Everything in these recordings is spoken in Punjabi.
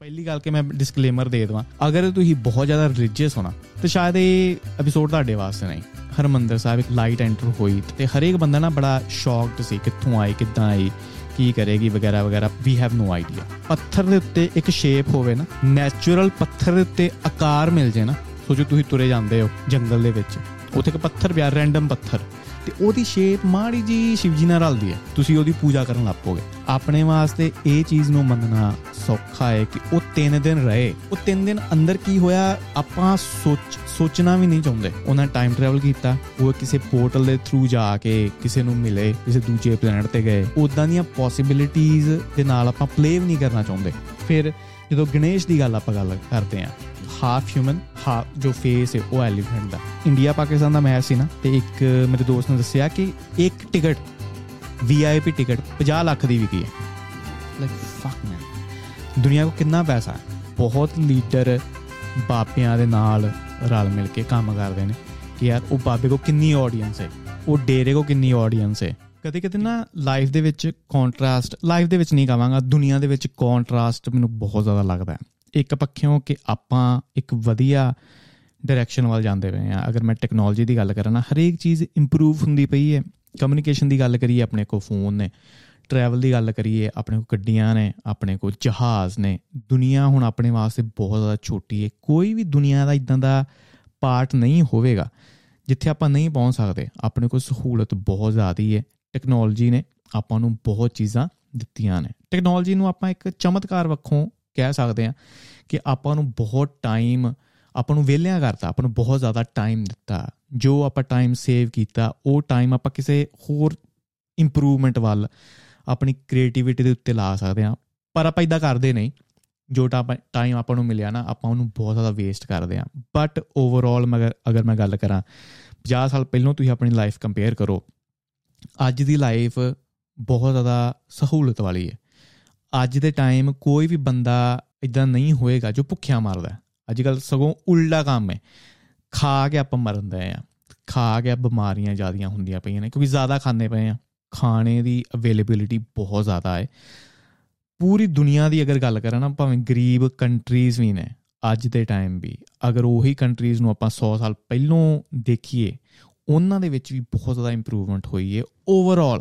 ਪਹਿਲੀ ਗੱਲ ਕਿ ਮੈਂ ਡਿਸਕਲੇਮਰ ਦੇ ਦਵਾਂ। ਅਗਰ ਤੁਸੀਂ ਬਹੁਤ ਜ਼ਿਆਦਾ ਰਿਲੀਜੀਅਸ ਹੋਣਾ ਤੇ ਸ਼ਾਇਦ ਇਹ ਐਪੀਸੋਡ ਤੁਹਾਡੇ ਵਾਸਤੇ ਨਹੀਂ। ਹਰਮੰਦਰ ਸਾਹਿਬ ਇੱਕ ਲਾਈਟ ਐਂਟਰ ਹੋਈ ਤੇ ਹਰੇਕ ਬੰਦਾ ਨਾ ਬੜਾ ਸ਼ੌਕਡ ਸੀ, ਕਿੱਥੋਂ ਆਈ ਕਿੱਦਾਂ ਆਈ ਕੀ ਕਰੇਗੀ ਵਗੈਰਾ ਵਗੈਰਾ। ਵੀ ਹੈਵ ਨੋ ਆਈਡੀਆ ਪੱਥਰ ਦੇ ਉੱਤੇ ਇੱਕ ਸ਼ੇਪ ਹੋਵੇ ਨਾ ਨੈਚੁਰਲ ਪੱਥਰ ਦੇ ਉੱਤੇ ਆਕਾਰ ਮਿਲ ਜੇ ਨਾ, ਸੋਚੋ ਤੁਸੀਂ ਤੁਰੇ ਜਾਂਦੇ ਹੋ ਜੰਗਲ ਦੇ ਵਿੱਚ। ਉੱਥੇ ਇੱਕ ਪੱਥਰ ਪਿਆ ਰੈਂਡਮ ਪੱਥਰ। ਤੇ ਉਹਦੀ ਸ਼ੇਪ ਮਾੜੀ ਜੀ ਸ਼ਿਵਜੀ ਨਾਲ ਰਲਦੀ ਹੈ। ਤੁਸੀਂ ਉਹਦੀ ਪੂਜਾ ਕਰਨ ਲੱਪੋਗੇ ਆਪਣੇ ਵਾਸਤੇ ਇਹ ਚੀਜ਼ ਨੂੰ ਮੰਨਣਾ ਸੌਖਾ ਹੈ ਕਿ ਉਹ 3 ਦਿਨ ਰਹੇ। ਉਹ 3 ਦਿਨ ਅੰਦਰ ਕੀ ਹੋਇਆ, ਆਪਾਂ ਸੋਚ, ਸੋਚਣਾ ਵੀ ਨਹੀਂ ਚਾਹੁੰਦੇ। ਉਹਨਾਂ ਟਾਈਮ ਟਰੈਵਲ ਕੀਤਾ। ਉਹ ਕਿਸੇ ਪੋਰਟਲ ਦੇ ਥਰੂ ਜਾ ਕੇ ਕਿਸੇ ਨੂੰ ਮਿਲੇ, ਕਿਸੇ ਦੂਜੇ ਪਲੈਨਟ ਤੇ ਗਏ। ਉਦਾਂ ਦੀਆਂ ਪੋਸਿਬਿਲਿਟੀਆਂ ਦੇ ਨਾਲ ਆਪਾਂ ਪਲੇ ਵੀ ਨਹੀਂ ਕਰਨਾ ਚਾਹੁੰਦੇ। ਫਿਰ ਜਦੋਂ ਗਣੇਸ਼ ਦੀ ਗੱਲ ਆਪਾਂ ਗੱਲ ਕਰਦੇ ਆਂ ਹਾਫ ਹਿਊਮਨ ਹਾਫ ਜੋ ਫੇਸ ਹੈ, ਉਹ ਐਲੀਫੈਂਟ ਦਾ। ਇੰਡੀਆ ਪਾਕਿਸਤਾਨ ਦਾ ਮੈਚ ਸੀ ਨਾ, ਤੇ ਇੱਕ ਮੇਰੇ ਦੋਸਤ ਨੇ ਦੱਸਿਆ ਕਿ ਇੱਕ ਟਿਕਟ ਵੀਆਈਪੀ ਟਿਕਟ 50 ਲੱਖ ਦੀ ਵਿਕੀ ਹੈ। ਲਾਈਕ ਫੱਕ ਮੈਨ ਦੁਨੀਆ ਕੋ ਕਿੰਨਾ ਪੈਸਾ ਬਹੁਤ ਲੀਡਰ ਬਾਪਿਆਂ ਦੇ ਨਾਲ ਰਲ ਮਿਲ ਕੇ ਕੰਮ ਕਰਦੇ ਨੇ ਕਿ ਯਾਰ, ਉਹ ਬਾਬੇ ਕੋ ਕਿੰਨੀ ਆਡੀਅנס ਹੈ? ਉਹ ਡੇਰੇ ਕੋ ਕਿੰਨੀ ਆਡੀਅנס ਹੈ? ਕਦੇ ਕਦੇ ਨਾ ਲਾਈਫ ਦੇ ਵਿੱਚ ਕੰਟਰਾਸਟ ਲਾਈਫ ਦੇ ਵਿੱਚ ਨਹੀਂ ਕਹਾਂਗਾ, ਦੁਨੀਆ ਦੇ ਵਿੱਚ ਕੰਟਰਾਸਟ ਮੈਨੂੰ ਬਹੁਤ ਜ਼ਿਆਦਾ ਲੱਗਦਾ ਹੈ। ਇੱਕ ਪੱਖਿਓਂ ਕਿ ਆਪਾਂ ਇੱਕ ਵਧੀਆ ਡਾਇਰੈਕਸ਼ਨ ਵੱਲ ਜਾਂਦੇ ਪਏ ਆ ਅਗਰ ਮੈਂ ਟੈਕਨੋਲੋਜੀ ਦੀ ਗੱਲ ਕਰਾਂ ਨਾ, ਹਰੇਕ ਚੀਜ਼ ਇੰਪਰੂਵ ਹੁੰਦੀ ਪਈ ਹੈ। ਕਮਿਊਨੀਕੇਸ਼ਨ ਦੀ ਗੱਲ ਕਰੀਏ, ਆਪਣੇ ਕੋ ਫੋਨ ਨੇ। ਟਰੈਵਲ ਦੀ ਗੱਲ ਕਰੀਏ, ਆਪਣੇ ਕੋ ਗੱਡੀਆਂ ਨੇ, ਆਪਣੇ ਕੋ ਜਹਾਜ਼ ਨੇ। ਦੁਨੀਆ ਹੁਣ ਆਪਣੇ ਵਾਸਤੇ ਬਹੁਤ ਜ਼ਿਆਦਾ ਛੋਟੀ ਹੈ। ਕੋਈ ਵੀ ਦੁਨੀਆ ਦਾ ਇਦਾਂ ਦਾ ਪਾਰਟ ਨਹੀਂ ਹੋਵੇਗਾ, ਜਿੱਥੇ ਆਪਾਂ ਨਹੀਂ ਪਹੁੰਚ ਸਕਦੇ। ਆਪਣੇ ਕੋ ਸਹੂਲਤ ਬਹੁਤ ਜ਼ਿਆਦੀ ਹੈ। ਟੈਕਨੋਲੋਜੀ ਨੇ ਆਪਾਂ ਨੂੰ ਬਹੁਤ ਚੀਜ਼ਾਂ ਦਿੱਤੀਆਂ ਨੇ। ਟੈਕਨੋਲੋਜੀ ਨੂੰ ਆਪਾਂ ਇੱਕ ਚਮਤਕਾਰ ਵੱਖੋਂ ਕਹਿ ਸਕਦੇ ਆ ਕਿ ਆਪਾਂ ਨੂੰ ਬਹੁਤ ਟਾਈਮ ਆਪਾਂ ਨੂੰ ਵਿਹਲਿਆਂ ਕਰਤਾ, ਆਪਾਂ ਨੂੰ ਬਹੁਤ ਜ਼ਿਆਦਾ ਟਾਈਮ ਦਿੱਤਾ। ਜੋ ਆਪਾਂ ਟਾਈਮ ਸੇਵ ਕੀਤਾ, ਉਹ ਟਾਈਮ ਆਪਾਂ ਕਿਸੇ ਹੋਰ ਇੰਪਰੂਵਮੈਂਟ ਵੱਲ ਆਪਣੀ ਕ੍ਰੀਏਟੀਵਿਟੀ ਦੇ ਉੱਤੇ ਲਾ ਸਕਦੇ ਆ ਪਰ ਆਪਾਂ ਇਦਾਂ ਕਰਦੇ ਨਹੀਂ। ਜੋ ਟਾਈਮ ਆਪਾਂ ਨੂੰ ਮਿਲਿਆ ਨਾ, ਆਪਾਂ ਉਹਨੂੰ ਬਹੁਤ ਜ਼ਿਆਦਾ ਵੇਸਟ ਕਰਦੇ ਆ ਬਟ ਓਵਰਆਲ ਮਗਰ, ਅਗਰ ਮੈਂ ਗੱਲ ਕਰਾਂ 50 ਸਾਲ ਪਹਿਲਾਂ ਤੁਸੀਂ ਆਪਣੀ ਲਾਈਫ ਕੰਪੇਅਰ ਕਰੋ। ਅੱਜ ਦੀ ਲਾਈਫ ਬਹੁਤ ਜ਼ਿਆਦਾ ਸਹੂਲਤ ਵਾਲੀ ਹੈ। ਅੱਜ ਦੇ ਟਾਈਮ ਕੋਈ ਵੀ ਬੰਦਾ ਇਦਾਂ ਨਹੀਂ ਹੋਏਗਾ ਜੋ ਭੁੱਖਿਆ ਮਰਦਾ ਅੱਜ ਕੱਲ ਸਗੋਂ ਉਲਟਾ ਕੰਮ ਹੈ। ਖਾ ਕੇ ਆਪਾਂ ਮਰਦੇ ਆ ਖਾ ਕੇ ਬਿਮਾਰੀਆਂ ਜ਼ਿਆਦੀਆਂ ਹੁੰਦੀਆਂ ਪਈਆਂ ਨੇ ਕਿਉਂਕਿ ਜ਼ਿਆਦਾ ਖਾਂਦੇ ਪਏ ਆ ਖਾਣੇ ਦੀ ਅਵੇਲੇਬਿਲਿਟੀ ਬਹੁਤ ਜ਼ਿਆਦਾ ਹੈ। ਪੂਰੀ ਦੁਨੀਆ ਦੀ ਅਗਰ ਗੱਲ ਕਰਾਂ ਨਾ, ਭਾਵੇਂ ਗਰੀਬ ਕੰਟਰੀਜ਼ ਵੀ ਨੇ, ਅੱਜ ਦੇ ਟਾਈਮ ਵੀ, ਅਗਰ ਉਹੀ ਕੰਟਰੀਜ਼ ਨੂੰ ਆਪਾਂ 100 ਸਾਲ ਪਹਿਲਾਂ ਦੇਖੀਏ, ਉਹਨਾਂ ਦੇ ਵਿੱਚ ਵੀ ਬਹੁਤ ਜ਼ਿਆਦਾ ਇੰਪਰੂਵਮੈਂਟ ਹੋਈ ਹੈ। ਓਵਰਆਲ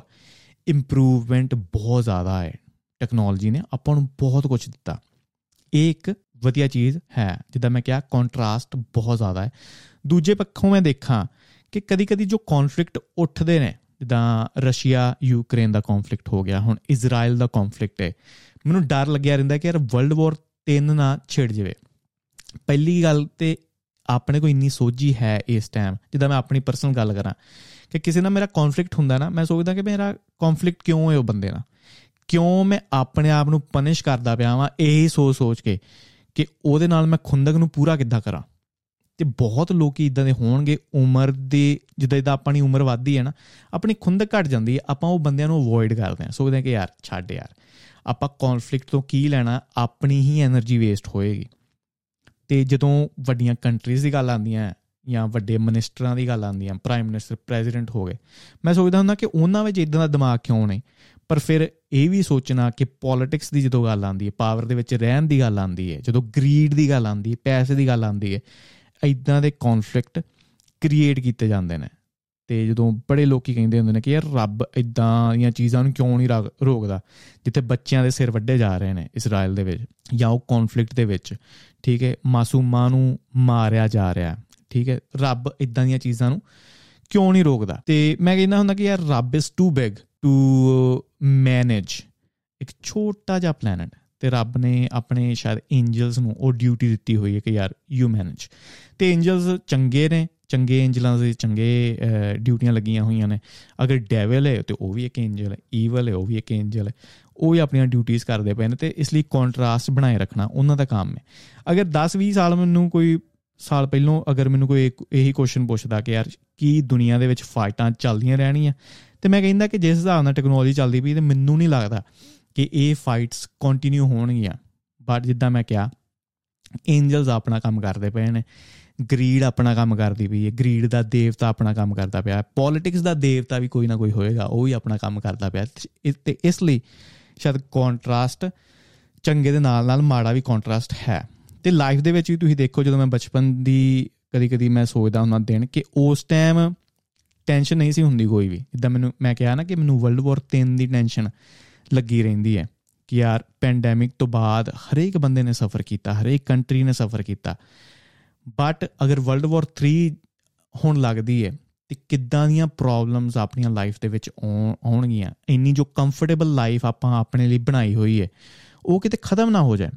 ਇੰਪਰੂਵਮੈਂਟ ਬਹੁਤ ਜ਼ਿਆਦਾ ਹੈ। ਟੈਕਨੋਲੋਜੀ ਨੇ ਆਪਾਂ ਨੂੰ ਬਹੁਤ ਕੁਝ ਦਿੱਤਾ। ਇਹ ਇੱਕ ਵਧੀਆ ਚੀਜ਼ ਹੈ, ਜਿੱਦਾਂ ਮੈਂ ਕਿਹਾ ਕੰਟਰਾਸਟ ਬਹੁਤ ਜ਼ਿਆਦਾ ਹੈ। ਦੂਜੇ ਪੱਖੋਂ ਮੈਂ ਦੇਖਾਂ ਕਿ ਕਦੀ-ਕਦੀ ਜੋ ਕਨਫਲਿਕਟ ਉੱਠਦੇ ਨੇ, ਜਿੱਦਾਂ ਰਸ਼ੀਆ ਯੂਕਰੇਨ ਦਾ ਕਨਫਲਿਕਟ ਹੋ ਗਿਆ, ਹੁਣ ਇਜ਼ਰਾਈਲ ਦਾ ਕਨਫਲਿਕਟ ਹੈ, ਮੈਨੂੰ ਡਰ ਲੱਗਿਆ ਰਹਿੰਦਾ ਕਿ ਯਾਰ ਵਰਲਡ ਵਾਰ 3 ਨਾ ਛਿੜ ਜਾਵੇ। ਪਹਿਲੀ ਗੱਲ ਤੇ ਆਪਣੇ ਕੋ ਇੰਨੀ ਸੋਝੀ ਹੈ ਇਸ ਟਾਈਮ ਜਿੱਦਾਂ ਮੈਂ ਆਪਣੀ ਪਰਸਨਲ ਗੱਲ ਕਰਾਂ, ਕਿ ਕਿਸੇ ਨਾਲ ਮੇਰਾ ਕਨਫਲਿਕਟ ਹੁੰਦਾ ਨਾ, ਮੈਂ ਸੋਚਦਾ ਕਿ ਮੇਰਾ ਕਨਫਲਿਕਟ ਕਿਉਂ ਹੈ ਉਹ ਬੰਦੇ ਨਾਲ? ਕਿਉਂ ਮੈਂ ਆਪਣੇ ਆਪ ਨੂੰ ਪਨਿਸ਼ ਕਰਦਾ ਪਿਆ ਵਾਂ, ਇਹ ਸੋਚ ਸੋਚ ਕੇ ਕਿ ਉਹਦੇ ਨਾਲ ਮੈਂ ਖੁੰਦਕ ਨੂੰ ਪੂਰਾ ਕਿੱਦਾਂ ਕਰਾਂ? ਤੇ ਬਹੁਤ ਲੋਕੀ ਇਦਾਂ ਦੇ ਹੋਣਗੇ, ਉਮਰ ਦੇ, ਜਿੱਦਾਂ ਜਿੱਦਾਂ ਆਪਣੀ ਉਮਰ ਵੱਧਦੀ ਹੈ ਨਾ, ਆਪਣੀ ਖੁੰਦਕ ਘਟ ਜਾਂਦੀ ਹੈ, ਆਪਾਂ ਉਹ ਬੰਦਿਆਂ ਨੂੰ ਅਵੋਇਡ ਕਰਦੇ ਹਾਂ, ਸੋਚਦੇ ਹਾਂ ਕਿ ਯਾਰ ਛੱਡ ਯਾਰ, ਆਪਾਂ ਕਨਫਲਿਕਟ ਤੋਂ ਕੀ ਲੈਣਾ, ਆਪਣੀ ਹੀ એનર્ਜੀ ਵੇਸਟ ਹੋਏਗੀ। ਤੇ ਜਦੋਂ ਵੱਡੀਆਂ ਕੰਟਰੀਜ਼ ਦੀ ਗੱਲ ਆਉਂਦੀ ਹੈ, ਜਾਂ ਵੱਡੇ ਮਿਨਿਸਟਰਾਂ ਦੀ ਗੱਲ ਆਉਂਦੀ ਹੈ ਪ੍ਰਾਈਮ ਮਿਨਿਸਟਰ ਪ੍ਰੈਜ਼ੀਡੈਂਟ ਹੋ ਗਏ, ਮੈਂ ਸੋਚਦਾ ਹੁੰਦਾ ਕਿ ਉਹਨਾਂ ਵਿੱਚ ਇਦਾਂ ਦਾ ਦਿਮਾਗ ਕਿਉਂ ਨਹੀਂ ਪਰ ਫਿਰ ਇਹ ਵੀ ਸੋਚਣਾ ਕਿ ਪੋਲਿਟਿਕਸ ਦੀ ਜਦੋਂ ਗੱਲ ਆਉਂਦੀ ਹੈ ਪਾਵਰ ਦੇ ਵਿੱਚ ਰਹਿਣ ਦੀ ਗੱਲ ਆਉਂਦੀ ਹੈ, ਜਦੋਂ ਗਰੀਡ ਦੀ ਗੱਲ ਆਉਂਦੀ ਹੈ, ਪੈਸੇ ਦੀ ਗੱਲ ਆਉਂਦੀ ਹੈ ਇਦਾਂ ਦੇ ਕਨਫਲਿਕਟ ਕ੍ਰੀਏਟ ਕੀਤੇ ਜਾਂਦੇ ਨੇ। ਤੇ ਜਦੋਂ ਬੜੇ ਲੋਕੀ ਕਹਿੰਦੇ ਹੁੰਦੇ ਨੇ ਕਿ ਯਾਰ ਰੱਬ ਇਦਾਂ ਦੀਆਂ ਚੀਜ਼ਾਂ ਨੂੰ ਕਿਉਂ ਨਹੀਂ ਰੋਕਦਾ, ਜਿੱਥੇ ਬੱਚਿਆਂ ਦੇ ਸਿਰ ਵੱਡੇ ਜਾ ਰਹੇ ਨੇ ਇਜ਼ਰਾਈਲ ਦੇ ਵਿੱਚ ਜਾਂ ਉਹ ਕਨਫਲਿਕਟ ਦੇ ਵਿੱਚ, ਠੀਕ ਹੈ, ਮਾਸੂਮਾਂ ਨੂੰ ਮਾਰਿਆ ਜਾ ਰਿਹਾ, ਠੀਕ ਹੈ, ਰੱਬ ਇਦਾਂ ਦੀਆਂ ਚੀਜ਼ਾਂ ਨੂੰ ਕਿਉਂ ਨਹੀਂ ਰੋਕਦਾ? ਤੇ ਮੈਂ ਕਹਿੰਦਾ ਹੁੰਦਾ ਕਿ ਯਾਰ ਰੱਬ is too big to manage ਇੱਕ ਛੋਟਾ ਜਿਹਾ ਪਲੈਨਟ ਤੇ ਰੱਬ ਨੇ ਆਪਣੇ ਸ਼ਾਇਦ ਐਂਜਲਸ ਨੂੰ ਉਹ ਡਿਊਟੀ ਦਿੱਤੀ ਹੋਈ ਹੈ ਕਿ ਯਾਰ ਯੂ ਮੈਨੇਜ ਤੇ ਐਂਜਲਸ ਚੰਗੇ ਨੇ, ਚੰਗੇ ਐਂਜਲਾਂ ਦੇ ਚੰਗੇ ਡਿਊਟੀਆਂ ਲੱਗੀਆਂ ਹੋਈਆਂ ਨੇ। ਅਗਰ ਡੈਵਲ ਹੈ, ਤੇ ਉਹ ਵੀ ਇੱਕ ਐਂਜਲ ਹੈ। ਈਵਲ ਹੈ, ਉਹ ਵੀ ਇੱਕ ਐਂਜਲ ਹੈ। ਉਹ ਵੀ ਆਪਣੀਆਂ ਡਿਊਟੀਆਂ ਕਰਦੇ ਪਏ ਨੇ ਤੇ ਇਸ ਲਈ ਕੰਟਰਾਸਟ ਬਣਾਏ ਰੱਖਣਾ ਉਹਨਾਂ ਦਾ ਕੰਮ ਹੈ। ਅਗਰ 10 20 ਸਾਲ ਮੈਨੂੰ ਕੋਈ, ਸਾਲ ਪਹਿਲਾਂ ਅਗਰ ਮੈਨੂੰ ਕੋਈ ਇਹੀ ਕੁਐਸਚਨ ਪੁੱਛਦਾ ਕਿ ਯਾਰ ਕੀ ਦੁਨੀਆ ਦੇ ਵਿੱਚ ਫਾਈਟਾਂ ਚੱਲਦੀਆਂ ਰਹਿਣੀਆਂ? ਤੇ ਮੈਂ ਕਹਿੰਦਾ ਕਿ ਜਿਸ ਹਿਸਾਬ ਨਾਲ ਟੈਕਨੋਲੋਜੀ ਚੱਲਦੀ ਪਈ ਤੇ ਮੈਨੂੰ ਨਹੀਂ ਲੱਗਦਾ ਕਿ ਇਹ ਫਾਈਟਸ ਕੰਟੀਨਿਊ ਹੋਣਗੀਆਂ। ਬਟ ਜਿੱਦਾਂ ਮੈਂ ਕਿਹਾ ਐਂਜਲਸ ਆਪਣਾ ਕੰਮ ਕਰਦੇ ਪਏ ਨੇ ਗਰੀਡ ਆਪਣਾ ਕੰਮ ਕਰਦੀ ਪਈ ਹੈ ਗਰੀਡ ਦਾ ਦੇਵਤਾ ਆਪਣਾ ਕੰਮ ਕਰਦਾ ਪਿਆ ਪੋਲਿਟਿਕਸ ਦਾ ਦੇਵਤਾ ਵੀ ਕੋਈ ਨਾ ਕੋਈ ਹੋਏਗਾ, ਉਹ ਵੀ ਆਪਣਾ ਕੰਮ ਕਰਦਾ ਪਿਆ। ਤੇ ਇਸ ਲਈ ਸ਼ਾਇਦ ਕੰਟਰਾਸਟ ਚੰਗੇ ਦੇ ਨਾਲ ਨਾਲ ਮਾੜਾ ਵੀ ਕੰਟਰਾਸਟ ਹੈ। ਤੇ ਲਾਈਫ ਦੇ ਵਿੱਚ ਵੀ ਤੁਸੀਂ ਦੇਖੋ, ਜਦੋਂ ਮੈਂ ਬਚਪਨ ਦੀ ਕਦੀ ਕਦੀ ਮੈਂ ਸੋਚਦਾ ਹੁੰਦਾ ਦਿਨ ਕਿ ਉਸ ਟਾਈਮ ਟੈਨਸ਼ਨ ਨਹੀਂ ਸੀ ਹੁੰਦੀ ਕੋਈ ਵੀ। ਇਦਾਂ ਮੈਨੂੰ, ਮੈਂ ਕਿਹਾ ਨਾ ਕਿ ਮੈਨੂੰ ਵਰਲਡ ਵਾਰ 3 ਦੀ ਟੈਨਸ਼ਨ ਲੱਗੀ ਰਹਿੰਦੀ ਹੈ ਕਿ ਯਾਰ ਪੈਂਡੈਮਿਕ ਤੋਂ ਬਾਅਦ ਹਰੇਕ ਬੰਦੇ ਨੇ ਸਫਰ ਕੀਤਾ, ਹਰੇਕ ਕੰਟਰੀ ਨੇ ਸਫਰ ਕੀਤਾ। ਬਟ ਅਗਰ ਵਰਲਡ ਵਾਰ 3 ਹੋਣ ਲੱਗਦੀ ਹੈ, ਤੇ ਕਿੱਦਾਂ ਦੀਆਂ ਪ੍ਰੋਬਲਮਸ ਆਪਣੀਆਂ ਲਾਈਫ ਦੇ ਵਿੱਚ ਆਉਣਗੀਆਂ? ਇੰਨੀ ਜੋ ਕੰਫਰਟੇਬਲ ਲਾਈਫ ਆਪਾਂ ਆਪਣੇ ਲਈ ਬਣਾਈ ਹੋਈ ਹੈ, ਉਹ ਕਿਤੇ ਖਤਮ ਨਾ ਹੋ ਜਾਏ।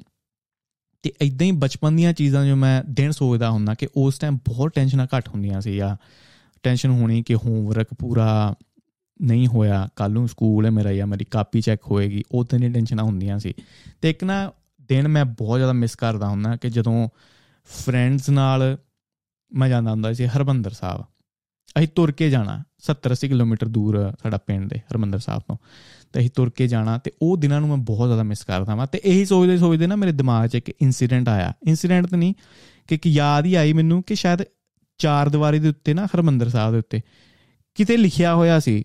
ਤੇ ਇਦਾਂ ਹੀ ਬਚਪਨ ਦੀਆਂ ਚੀਜ਼ਾਂ ਜੋ ਮੈਂ ਦਿਨ ਸੋਚਦਾ ਹੁੰਦਾ ਕਿ ਉਸ ਟਾਈਮ ਬਹੁਤ ਟੈਨਸ਼ਨਾਂ ਘੱਟ ਹੁੰਦੀਆਂ ਸੀ ਜਾਂ ਟੈਨਸ਼ਨ ਹੋਣੀ ਕਿ ਹੋਮਵਰਕ ਪੂਰਾ ਨਹੀਂ ਹੋਇਆ ਕੱਲ ਨੂੰ ਸਕੂਲ ਹੈ ਮੇਰਾ ਜਾਂ ਮੇਰੀ ਕਾਪੀ ਚੈੱਕ ਹੋਏਗੀ, ਉਹ ਤੇ ਨਹੀਂ ਟੈਨਸ਼ਨਾਂ ਹੁੰਦੀਆਂ ਸੀ। ਤੇ ਇੱਕ ਨਾ ਦਿਨ ਮੈਂ ਬਹੁਤ ਜ਼ਿਆਦਾ ਮਿਸ ਕਰਦਾ ਹੁੰਦਾ ਕਿ ਜਦੋਂ ਫਰੈਂਡਸ ਨਾਲ ਮੈਂ ਜਾਂਦਾ ਹੁੰਦਾ ਸੀ ਹਰਬੰਦਰ ਸਾਹਿਬ। ਅਸੀਂ ਤੁਰ ਕੇ ਜਾਣਾ 70 80 ਕਿਲੋਮੀਟਰ ਦੂਰ ਸਾਡਾ ਪਿੰਡ ਦੇ ਹਰਮੰਦਰ ਸਾਹਿਬ ਤੋਂ। ਤੇ ਅਸੀਂ ਤੁਰ ਕੇ ਜਾਣਾ ਤੇ ਉਹ ਦਿਨਾਂ ਨੂੰ ਮੈਂ ਬਹੁਤ ਜ਼ਿਆਦਾ ਮਿਸ ਕਰਦਾ ਹਾਂ ਤੇ ਇਹੀ ਸੋਚਦੇ ਸੋਚਦੇ ਨਾ ਮੇਰੇ ਦਿਮਾਗ 'ਚ ਇੱਕ ਇਨਸੀਡੈਂਟ ਆਇਆ। ਇਨਸੀਡੈਂਟ ਤਾਂ ਨਹੀਂ, ਕਿ ਇੱਕ ਯਾਦ ਹੀ ਆਈ ਮੈਨੂੰ ਕਿ ਸ਼ਾਇਦ ਚਾਰ ਦੀਵਾਰੀ ਦੇ ਉੱਤੇ ਨਾ, ਹਰਮੰਦਰ ਸਾਹਿਬ ਦੇ ਉੱਤੇ, ਕਿਤੇ ਲਿਖਿਆ ਹੋਇਆ ਸੀ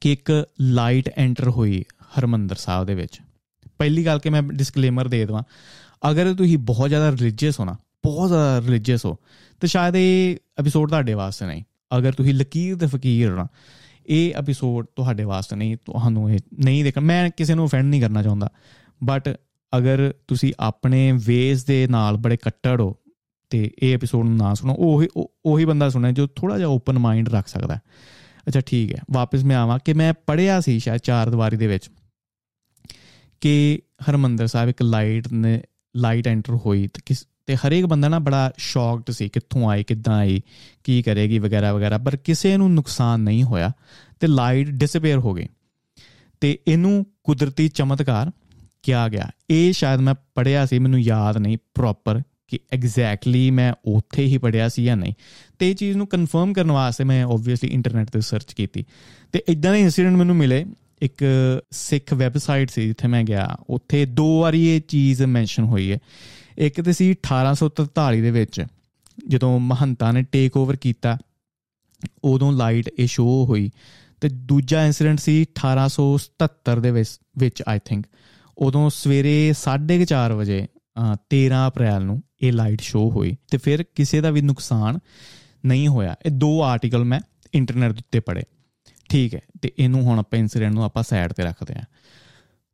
ਕਿ ਇੱਕ ਲਾਈਟ ਐਂਟਰ ਹੋਈ ਹਰਮੰਦਰ ਸਾਹਿਬ ਦੇ ਵਿੱਚ। ਪਹਿਲੀ ਗੱਲ ਕਿ ਮੈਂ ਡਿਸਕਲੇਮਰ ਦੇ ਦਵਾਂ, ਅਗਰ ਤੁਸੀਂ ਬਹੁਤ ਜ਼ਿਆਦਾ ਰਿਲੀਜੀਅਸ ਹੋ ਨਾ, ਬਹੁਤ ਜ਼ਿਆਦਾ ਰਿਲੀਜੀਅਸ ਹੋ, ਤਾਂ ਸ਼ਾਇਦ ਇਹ ਐਪੀਸੋਡ ਤੁਹਾਡੇ ਵਾਸਤੇ ਨਹੀਂ। ਅਗਰ ਤੁਸੀਂ ਲਕੀਰ ਤੇ ਫਕੀਰ ਹੋ ਨਾ, ਇਹ ਐਪੀਸੋਡ ਤੁਹਾਡੇ ਵਾਸਤੇ ਨਹੀਂ, ਤੁਹਾਨੂੰ ਇਹ ਨਹੀਂ ਦੇਖਣਾ। ਮੈਂ ਕਿਸੇ ਨੂੰ ਅਫੈਂਡ ਨਹੀਂ ਕਰਨਾ ਚਾਹੁੰਦਾ ਬਟ ਅਗਰ ਤੁਸੀਂ ਆਪਣੇ ਵੇਸ ਦੇ ਨਾਲ ਬੜੇ ਕੱਟੜ ਹੋ ਤੇ ਇਹ ਐਪੀਸੋਡ ਨੂੰ ਨਾ ਸੁਣੋ। ਉਹੀ ਉਹੀ ਬੰਦਾ ਸੁਣੇ ਜੋ ਥੋੜਾ ਜਿਹਾ ਓਪਨ ਮਾਈਂਡ ਰੱਖ ਸਕਦਾ ਅੱਛਾ, ਠੀਕ ਹੈ। ਵਾਪਸ ਮੈਂ ਆਵਾਂ ਕਿ ਮੈਂ ਪੜਿਆ ਸੀ ਸ਼ਾਇਦ ਚਾਰ ਦੀਵਾਰੀ ਦੇ ਵਿੱਚ ਕਿ ਹਰਮੰਦਰ ਸਾਹਿਬ ਇੱਕ ਲਾਈਟ ਨੇ ਲਾਈਟ ਐਂਟਰ ਹੋਈ ਤੇ ਕਿਸ, ਤੇ ਹਰੇਕ ਬੰਦਾ ਨਾ ਬੜਾ ਸ਼ੌਕਡ ਸੀ, ਕਿੱਥੋਂ ਆਈ, ਕਿੱਦਾਂ ਆਈ, ਕੀ ਕਰੇਗੀ ਵਗੈਰਾ ਵਗੈਰਾ, ਪਰ ਕਿਸੇ ਨੂੰ ਨੁਕਸਾਨ ਨਹੀਂ ਹੋਇਆ ਤੇ ਲਾਈਟ ਡਿਸਪੀਅਰ ਹੋ ਗਈ। ਤੇ ਇਹਨੂੰ ਕੁਦਰਤੀ ਚਮਤਕਾਰ ਕਿਹਾ ਗਿਆ। ਇਹ ਸ਼ਾਇਦ ਮੈਂ ਪੜਿਆ ਸੀ, ਮੈਨੂੰ ਯਾਦ ਨਹੀਂ ਪ੍ਰੋਪਰ ਕਿ ਐਗਜ਼ੈਕਟਲੀ ਮੈਂ ਉੱਥੇ ਹੀ ਪੜਿਆ ਸੀ ਜਾਂ ਨਹੀਂ। ਤੇ ਇਹ ਚੀਜ਼ ਨੂੰ ਕਨਫਰਮ ਕਰਨ ਵਾਸਤੇ ਮੈਂ ਆਬਵੀਅਸਲੀ ਇੰਟਰਨੈਟ ਤੇ ਸਰਚ ਕੀਤੀ। ਤੇ ਇਦਾਂ ਦੇ ਇਨਸੀਡੈਂਟ ਮੈਨੂੰ ਮਿਲੇ। ਇੱਕ ਸਿੱਖ ਵੈਬਸਾਈਟ ਸੀ ਜਿੱਥੇ ਮੈਂ ਗਿਆ। ਉੱਥੇ ਦੋ ਵਾਰੀ ਇਹ ਚੀਜ਼ ਮੈਂਸ਼ਨ ਹੋਈ ਹੈ। ਇੱਕ ਤੇ ਸੀ 1843 ਦੇ ਵਿੱਚ, ਜਦੋਂ ਮਹੰਤਾ ਨੇ ਟੇਕ ਓਵਰ ਕੀਤਾ, ਉਦੋਂ ਲਾਈਟ ਇਹ ਸ਼ੋ ਹੋਈ। ਤੇ ਦੂਜਾ ਇਨਸੀਡੈਂਟ ਸੀ 1877 ਦੇ ਵਿੱਚ ਵਿੱਚ ਆਈ ਥਿੰਕ ਉਦੋਂ ਸਵੇਰੇ 4:30 ਵਜੇ 13 ਅਪ੍ਰੈਲ ਨੂੰ ਇਹ ਲਾਈਟ ਸ਼ੋ ਹੋਈ ਤੇ ਫਿਰ ਕਿਸੇ ਦਾ ਵੀ ਨੁਕਸਾਨ ਨਹੀਂ ਹੋਇਆ। ਇਹ ਦੋ ਆਰਟੀਕਲ ਮੈਂ ਇੰਟਰਨੈਟ ਉੱਤੇ ਪੜ੍ਹੇ। ਠੀਕ ਹੈ, ਤੇ ਇਹਨੂੰ ਹੁਣ ਆਪਾਂ ਇਨਸੀਡੈਂਟ ਨੂੰ ਆਪਾਂ ਸਾਈਡ ਤੇ ਰੱਖਦੇ ਹਾਂ।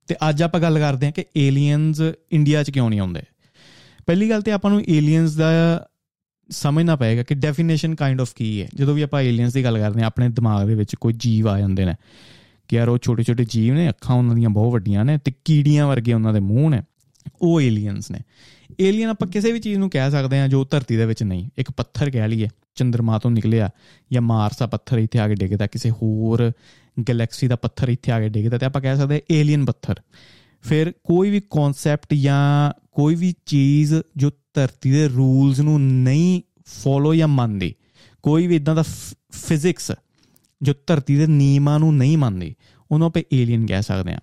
ਤੇ ਅੱਜ ਆਪਾਂ ਗੱਲ ਕਰਦੇ ਹਾਂ ਕਿ ਏਲੀਅਨਸ ਇੰਡੀਆ 'ਚ ਕਿਉਂ ਨਹੀਂ ਆਉਂਦੇ? ਪਹਿਲੀ ਗੱਲ ਤੇ ਆਪਾਂ ਨੂੰ ਏਲੀਅਨਸ ਦਾ ਸਮਝਣਾ ਪਏਗਾ ਕਿ ਡੈਫੀਨੇਸ਼ਨ ਕਾਈਂਡ ਆਫ ਕੀ ਹੈ। ਜਦੋਂ ਵੀ ਆਪਾਂ ਏਲੀਅਨਸ ਦੀ ਗੱਲ ਕਰਦੇ ਆ ਆਪਣੇ ਦਿਮਾਗ ਦੇ ਵਿੱਚ ਕੋਈ ਜੀਵ ਆ ਜਾਂਦੇ ਨੇ ਕਿ ਯਾਰ ਉਹ ਛੋਟੇ ਛੋਟੇ ਜੀਵ ਨੇ, ਅੱਖਾਂ ਉਹਨਾਂ ਦੀਆਂ ਬਹੁਤ ਵੱਡੀਆਂ ਨੇ ਤੇ ਕੀੜੀਆਂ ਵਰਗੇ ਉਹਨਾਂ ਦੇ ਮੂੰਹ ਨੇ। ਉਹ ਏਲੀਅਨਸ ਨੇ। ਏਲੀਅਨ ਆਪਾਂ ਕਿਸੇ ਵੀ ਚੀਜ਼ ਨੂੰ ਕਹਿ ਸਕਦੇ ਆ ਜੋ ਧਰਤੀ ਦੇ ਵਿੱਚ ਨਹੀਂ। ਇੱਕ ਪੱਥਰ ਕਹਿ ਲਈਏ ਚੰ드ਰਮਾ ਤੋਂ ਨਿਕਲਿਆ ਜਾਂ ਮਾਰਸ ਦਾ ਪੱਥਰ ਇੱਥੇ ਆ ਕੇ ਡਿੱਗਦਾ, ਕਿਸੇ ਹੋਰ ਗੈਲੈਕਸੀ ਦਾ ਪੱਥਰ ਇੱਥੇ ਆ ਕੇ ਡਿੱਗਦਾ ਤੇ ਆਪਾਂ ਕਹਿ ਸਕਦੇ ਏਲੀਅਨ ਪੱਥਰ। ਫਿਰ ਕੋਈ ਵੀ ਕਨਸੈਪਟ ਜਾਂ ਕੋਈ ਵੀ ਚੀਜ਼ ਜੋ ਧਰਤੀ ਦੇ ਰੂਲਸ ਨੂੰ ਨਹੀਂ ਫੋਲੋ ਜਾਂ ਮੰਨਦੀ, ਕੋਈ ਵੀ ਇਦਾਂ ਦਾ ਫਿਜ਼ਿਕਸ ਜੋ ਧਰਤੀ ਦੇ ਨਿਯਮਾਂ ਨੂੰ ਨਹੀਂ ਮੰਨਦੀ, ਉਹਨੂੰ ਆਪਾਂ ਏਲੀਅਨ ਕਹਿ ਸਕਦੇ ਆ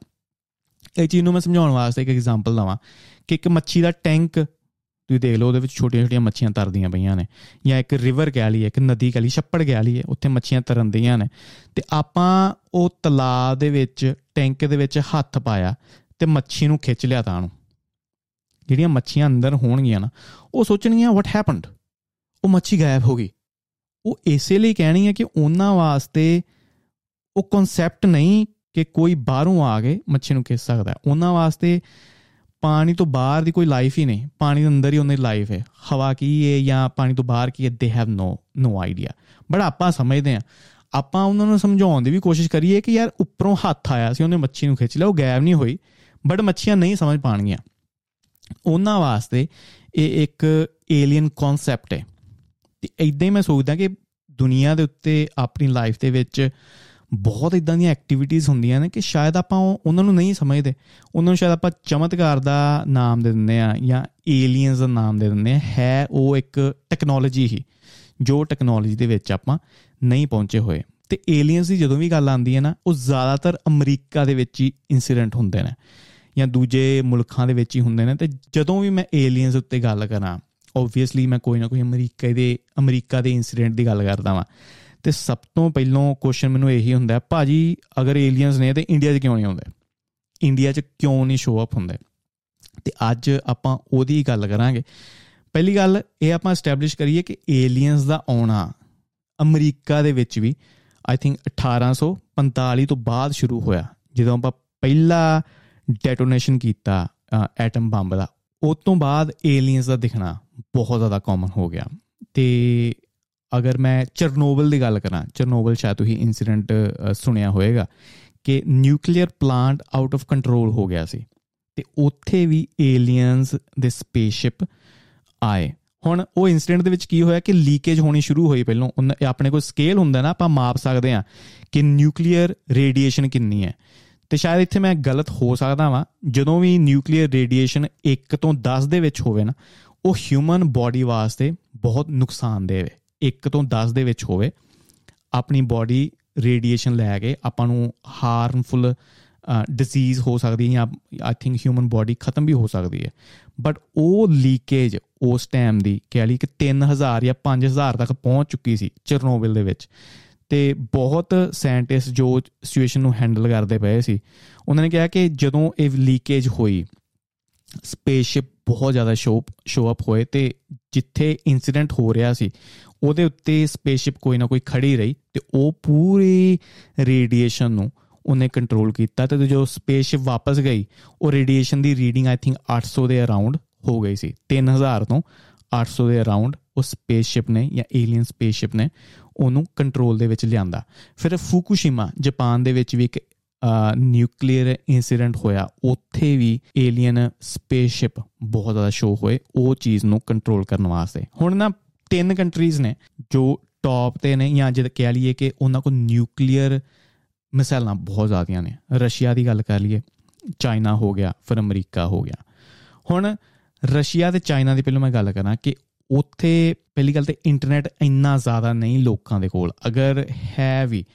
ਇਹ ਚੀਜ਼ ਨੂੰ ਮੈਂ ਸਮਝਾਉਣ ਵਾਸਤੇ ਇੱਕ ਐਗਜ਼ਾਮਪਲ ਦਵਾਂ ਕਿ ਇੱਕ ਮੱਛੀ ਦਾ ਟੈਂਕ ਤੁਸੀਂ ਦੇਖ ਲਓ, ਉਹਦੇ ਵਿੱਚ ਛੋਟੀਆਂ-ਛੋਟੀਆਂ ਮੱਛੀਆਂ ਤਰਦੀਆਂ ਪਈਆਂ ਨੇ ਜਾਂ ਇੱਕ ਰਿਵਰ ਕਹਿ ਲਈਏ, ਇੱਕ ਨਦੀ ਕਹਿ ਲਈ ਛੱਪੜ ਕਹਿ ਲਈਏ, ਉੱਥੇ ਮੱਛੀਆਂ ਤਰਨਦੀਆਂ ਨੇ। ਤੇ ਆਪਾਂ ਉਹ ਤਲਾਬ ਦੇ ਵਿੱਚ ਟੈਂਕ ਦੇ ਵਿੱਚ ਹੱਥ ਪਾਇਆ ਤੇ ਮੱਛੀ ਨੂੰ ਖਿੱਚ ਲਿਆ ਤਾਂ ਨੂੰ। ਜਿਹੜੀਆਂ ਮੱਛੀਆਂ ਅੰਦਰ ਹੋਣਗੀਆਂ ਨਾ, ਉਹ ਸੋਚਣਗੀਆਂ ਵਾਟ ਹੈਪਨਡ ਉਹ ਮੱਛੀ ਗਾਇਬ ਹੋ ਗਈ। ਉਹ ਇਸੇ ਲਈ ਕਹਿਣੀ ਹੈ ਕਿ ਉਹਨਾਂ ਵਾਸਤੇ ਉਹ ਕਨਸੈਪਟ ਨਹੀਂ ਕਿ ਕੋਈ ਬਾਹਰੋਂ ਆ ਕੇ ਮੱਛੀ ਨੂੰ ਖਿੱਚ ਸਕਦਾ ਉਹਨਾਂ ਵਾਸਤੇ ਪਾਣੀ ਤੋਂ ਬਾਹਰ ਦੀ ਕੋਈ ਲਾਈਫ ਹੀ ਨਹੀਂ। ਪਾਣੀ ਦੇ ਅੰਦਰ ਹੀ ਉਹਨਾਂ ਦੀ ਲਾਈਫ ਹੈ। ਹਵਾ ਕੀ ਹੈ ਜਾਂ ਪਾਣੀ ਤੋਂ ਬਾਹਰ ਕੀ ਹੈ they have no no idea but ਆਪਾਂ ਸਮਝਦੇ ਆ ਆਪਾਂ ਉਹਨਾਂ ਨੂੰ ਸਮਝਾਉਣ ਦੀ ਵੀ ਕੋਸ਼ਿਸ਼ ਕਰੀਏ ਕਿ ਯਾਰ ਉੱਪਰੋਂ ਹੱਥ ਆਇਆ ਸੀ, ਉਹਨੇ ਮੱਛੀ ਨੂੰ ਖਿੱਚ ਲਿਆ, ਉਹ ਗਾਇਬ ਨਹੀਂ ਹੋਈ। ਬਟ ਮੱਛੀਆਂ ਨਹੀਂ ਸਮਝ ਪਾਣਗੀਆਂ। ਉਹਨਾਂ ਵਾਸਤੇ ਇਹ ਇੱਕ ਏਲੀਅਨ ਕਨਸੈਪਟ ਹੈ। ਤੇ ਇਦਾਂ ਹੀ ਮੈਂ ਸੋਚਦਾ ਕਿ ਦੁਨੀਆ ਦੇ ਉੱਤੇ ਆਪਣੀ ਲਾਈਫ ਦੇ ਵਿੱਚ ਬਹੁਤ ਇਦਾਂ ਦੀਆਂ ਐਕਟੀਵਿਟੀਆਂ ਹੁੰਦੀਆਂ ਨੇ ਕਿ ਸ਼ਾਇਦ ਆਪਾਂ ਉਹਨਾਂ ਨੂੰ ਨਹੀਂ ਸਮਝਦੇ। ਉਹਨਾਂ ਨੂੰ ਸ਼ਾਇਦ ਆਪਾਂ ਚਮਤਕਾਰ ਦਾ ਨਾਮ ਦੇ ਦਿੰਦੇ ਆ ਜਾਂ ਏਲੀਅਨਸ ਦਾ ਨਾਮ ਦੇ ਦਿੰਦੇ ਆ ਹੈ ਉਹ ਇੱਕ ਟੈਕਨੋਲੋਜੀ ਹੀ, ਜੋ ਟੈਕਨੋਲੋਜੀ ਦੇ ਵਿੱਚ ਆਪਾਂ ਨਹੀਂ ਪਹੁੰਚੇ ਹੋਏ। ਤੇ ਏਲੀਅਨਸ ਦੀ ਜਦੋਂ ਵੀ ਗੱਲ ਆਉਂਦੀ ਹੈ ਨਾ, ਉਹ ਜ਼ਿਆਦਾਤਰ ਅਮਰੀਕਾ ਦੇ ਵਿੱਚ ਹੀ ਇਨਸੀਡੈਂਟ ਹੁੰਦੇ ਨੇ ਜਾਂ ਦੂਜੇ ਮੁਲਕਾਂ ਦੇ ਵਿੱਚ ਹੀ ਹੁੰਦੇ ਨੇ। ਤੇ ਜਦੋਂ ਵੀ ਮੈਂ ਏਲੀਅਨਸ ਉੱਤੇ ਗੱਲ ਕਰਾਂ ਆਬਵੀਅਸਲੀ ਮੈਂ ਕੋਈ ਨਾ ਕੋਈ ਅਮਰੀਕਾ ਦੇ ਅਮਰੀਕਾ ਦੇ ਇਨਸੀਡੈਂਟ ਦੀ ਗੱਲ ਕਰਦਾ ਵਾਂ। ਤੇ ਸਭ ਤੋਂ ਪਹਿਲਾਂ ਕੁਐਸਚਨ ਮੈਨੂੰ ਇਹੀ ਹੁੰਦਾ ਭਾਜੀ ਅਗਰ ਏਲੀਅਨਸ ਨੇ ਤੇ ਇੰਡੀਆ 'ਚ ਕਿਉਂ ਨਹੀਂ ਆਉਂਦੇ? ਇੰਡੀਆ 'ਚ ਕਿਉਂ ਨਹੀਂ ਸ਼ੋ ਅਪ ਹੁੰਦੇ? ਤੇ ਅੱਜ ਆਪਾਂ ਉਹਦੀ ਗੱਲ ਕਰਾਂਗੇ। ਪਹਿਲੀ ਗੱਲ, ਇਹ ਆਪਾਂ ਐਸਟੈਬਲਿਸ਼ ਕਰੀਏ ਕਿ ਏਲੀਅਨਸ ਦਾ ਆਉਣਾ ਅਮਰੀਕਾ ਦੇ ਵਿੱਚ ਵੀ ਆਈ ਥਿੰਕ 1845 ਤੋਂ ਬਾਅਦ ਸ਼ੁਰੂ ਹੋਇਆ, ਜਦੋਂ ਆਪਾਂ ਪਹਿਲਾ ਡੈਟੋਨੇਸ਼ਨ ਕੀਤਾ ਐਟਮ ਬੰਬ ਦਾ। ਉਸ ਤੋਂ ਬਾਅਦ ਏਲੀਅਨਸ ਦਾ ਦਿਖਣਾ ਬਹੁਤ ਜ਼ਿਆਦਾ ਕਾਮਨ ਹੋ ਗਿਆ। ਤੇ ਅਗਰ ਮੈਂ ਚਰਨੋਬਲ ਦੀ ਗੱਲ ਕਰਾਂ, ਚਰਨੋਬਲ ਸ਼ਾਇਦ ਤੁਸੀਂ ਇਨਸੀਡੈਂਟ ਸੁਣਿਆ ਹੋਵੇਗਾ ਕਿ nuclear plant out of control ਹੋ ਗਿਆ ਸੀ ਤੇ ਉੱਥੇ ਵੀ ਏਲੀਅਨਸ ਦੇ ਸਪੇਸਸ਼ਿਪ ਆਏ। ਹੁਣ ਉਹ ਇਨਸੀਡੈਂਟ ਦੇ ਵਿੱਚ ਕੀ ਹੋਇਆ ਕਿ ਲੀਕੇਜ ਹੋਣੀ ਸ਼ੁਰੂ ਹੋਈ ਪਹਿਲਾਂ। ਆਪਣੇ ਕੋਲ ਸਕੇਲ ਹੁੰਦਾ ਨਾ, ਆਪਾਂ ਮਾਪ ਸਕਦੇ ਆ ਕਿ ਨਿਊਕਲੀਅਰ ਰੇਡੀਏਸ਼ਨ ਕਿੰਨੀ ਹੈ। ਤੇ ਸ਼ਾਇਦ ਇੱਥੇ ਮੈਂ ਗਲਤ ਹੋ ਸਕਦਾ ਵਾਂ। ਜਦੋਂ ਵੀ ਨਿਊਕਲੀਅਰ ਰੇਡੀਏਸ਼ਨ 1 ਤੋਂ 10 ਦੇ ਵਿੱਚ ਹੋਵੇ ਨਾ, ਉਹ ਹਿਊਮਨ ਬਾਡੀ ਵਾਸਤੇ ਬਹੁਤ ਨੁਕਸਾਨਦੇਹ ਹੈ 1 ਤੋਂ 10 ਦੇ ਵਿੱਚ ਹੋਵੇ, ਆਪਣੀ ਬਾਡੀ ਰੇਡੀਏਸ਼ਨ ਲੈ ਕੇ ਆਪਾਂ ਨੂੰ ਹਾਰਮਫੁਲ ਡਿਜ਼ੀਜ਼ ਹੋ ਸਕਦੀ ਹੈ ਜਾਂ ਆਈ ਥਿੰਕ ਹਿਊਮਨ ਬਾਡੀ ਖਤਮ ਵੀ ਹੋ ਸਕਦੀ ਹੈ। ਬਟ ਉਹ ਲੀਕੇਜ ਉਸ ਟਾਈਮ ਦੀ ਕਹਿ ਲਈ ਕਿ 3000 ਜਾਂ 5000 ਤੱਕ ਪਹੁੰਚ ਚੁੱਕੀ ਸੀ ਚਰਨੋਬਿਲ ਦੇ ਵਿੱਚ। ਤੇ ਬਹੁਤ ਸਾਇੰਟਿਸਟ ਜੋ ਸਿਚੁਏਸ਼ਨ ਨੂੰ ਹੈਂਡਲ ਕਰਦੇ ਪਏ ਸੀ, ਉਹਨਾਂ ਨੇ ਕਿਹਾ ਕਿ ਜਦੋਂ ਇਹ ਲੀਕੇਜ ਹੋਈ ਸਪੇਸਸ਼ਿਪ ਬਹੁਤ ਜ਼ਿਆਦਾ ਸ਼ੋ ਸ਼ੋ ਅਪ ਹੋਏ ਤੇ ਜਿੱਥੇ ਇਨਸੀਡੈਂਟ ਹੋ ਰਿਹਾ ਸੀ ਉਹਦੇ ਉੱਤੇ ਸਪੇਸਸ਼ਿਪ ਕੋਈ ਨਾ ਕੋਈ ਖੜੀ ਰਹੀ ਤੇ ਉਹ ਪੂਰੀ ਰੇਡੀਏਸ਼ਨ ਨੂੰ ਉਹਨੇ ਕੰਟਰੋਲ ਕੀਤਾ ਤੇ ਜੋ ਸਪੇਸਸ਼ਿਪ ਵਾਪਸ ਗਈ, ਉਹ ਰੇਡੀਏਸ਼ਨ ਦੀ ਰੀਡਿੰਗ ਆਈ ਥਿੰਕ 800 ਦੇ ਅਰਾਊਂਡ ਹੋ ਗਈ ਸੀ। 3000 ਤੋਂ 800 ਦੇ ਅਰਾਊਂਡ ਉਹ ਸਪੇਸਸ਼ਿਪ ਨੇ ਜਾਂ ਏਲੀਅਨ ਸਪੇਸਸ਼ਿਪ ਨੇ ਉਹਨੂੰ ਕੰਟਰੋਲ ਦੇ ਵਿੱਚ ਲਿਆਂਦਾ। ਫਿਰ ਫੂਕੂਸ਼ੀਮਾ, ਜਾਪਾਨ ਦੇ ਵਿੱਚ ਵੀ ਇੱਕ ਨਿਊਕਲੀਅਰ ਇਨਸੀਡੈਂਟ ਹੋਇਆ। ਉੱਥੇ ਵੀ ਏਲੀਅਨ ਸਪੇਸਸ਼ਿਪ ਬਹੁਤ ਜ਼ਿਆਦਾ ਸ਼ੋ ਹੋਏ, ਉਹ ਚੀਜ਼ ਨੂੰ ਕੰਟਰੋਲ ਕਰਨ ਵਾਸਤੇ। ਹੁਣ ਨਾ ਤਿੰਨ ਕੰਟਰੀਜ਼ ਨੇ ਜੋ ਟੌਪ ਤੇ ਨੇ ਜਾਂ ਜਦ ਕਹਿ ਲਈਏ ਕਿ ਉਹਨਾਂ ਕੋਲ ਨਿਊਕਲੀਅਰ ਮਿਸਾਈਲਾਂ ਬਹੁਤ ਜ਼ਿਆਦੀਆਂ ਨੇ। ਰਸ਼ੀਆ ਦੀ ਗੱਲ ਕਰ ਲਈਏ, ਚਾਈਨਾ ਹੋ ਗਿਆ, ਫਿਰ ਅਮਰੀਕਾ ਹੋ ਗਿਆ। ਹੁਣ ਰਸ਼ੀਆ ਤੇ ਚਾਈਨਾ ਦੀ ਪਹਿਲਾਂ ਮੈਂ ਗੱਲ ਕਰਾਂ ਕਿ ਉੱਥੇ ਪਹਿਲੀ ਗੱਲ ਤੇ ਇੰਟਰਨੈਟ ਇੰਨਾ ਜ਼ਿਆਦਾ ਨਹੀਂ ਲੋਕਾਂ ਦੇ ਕੋਲ। ਅਗਰ ਹੈ ਵੀ,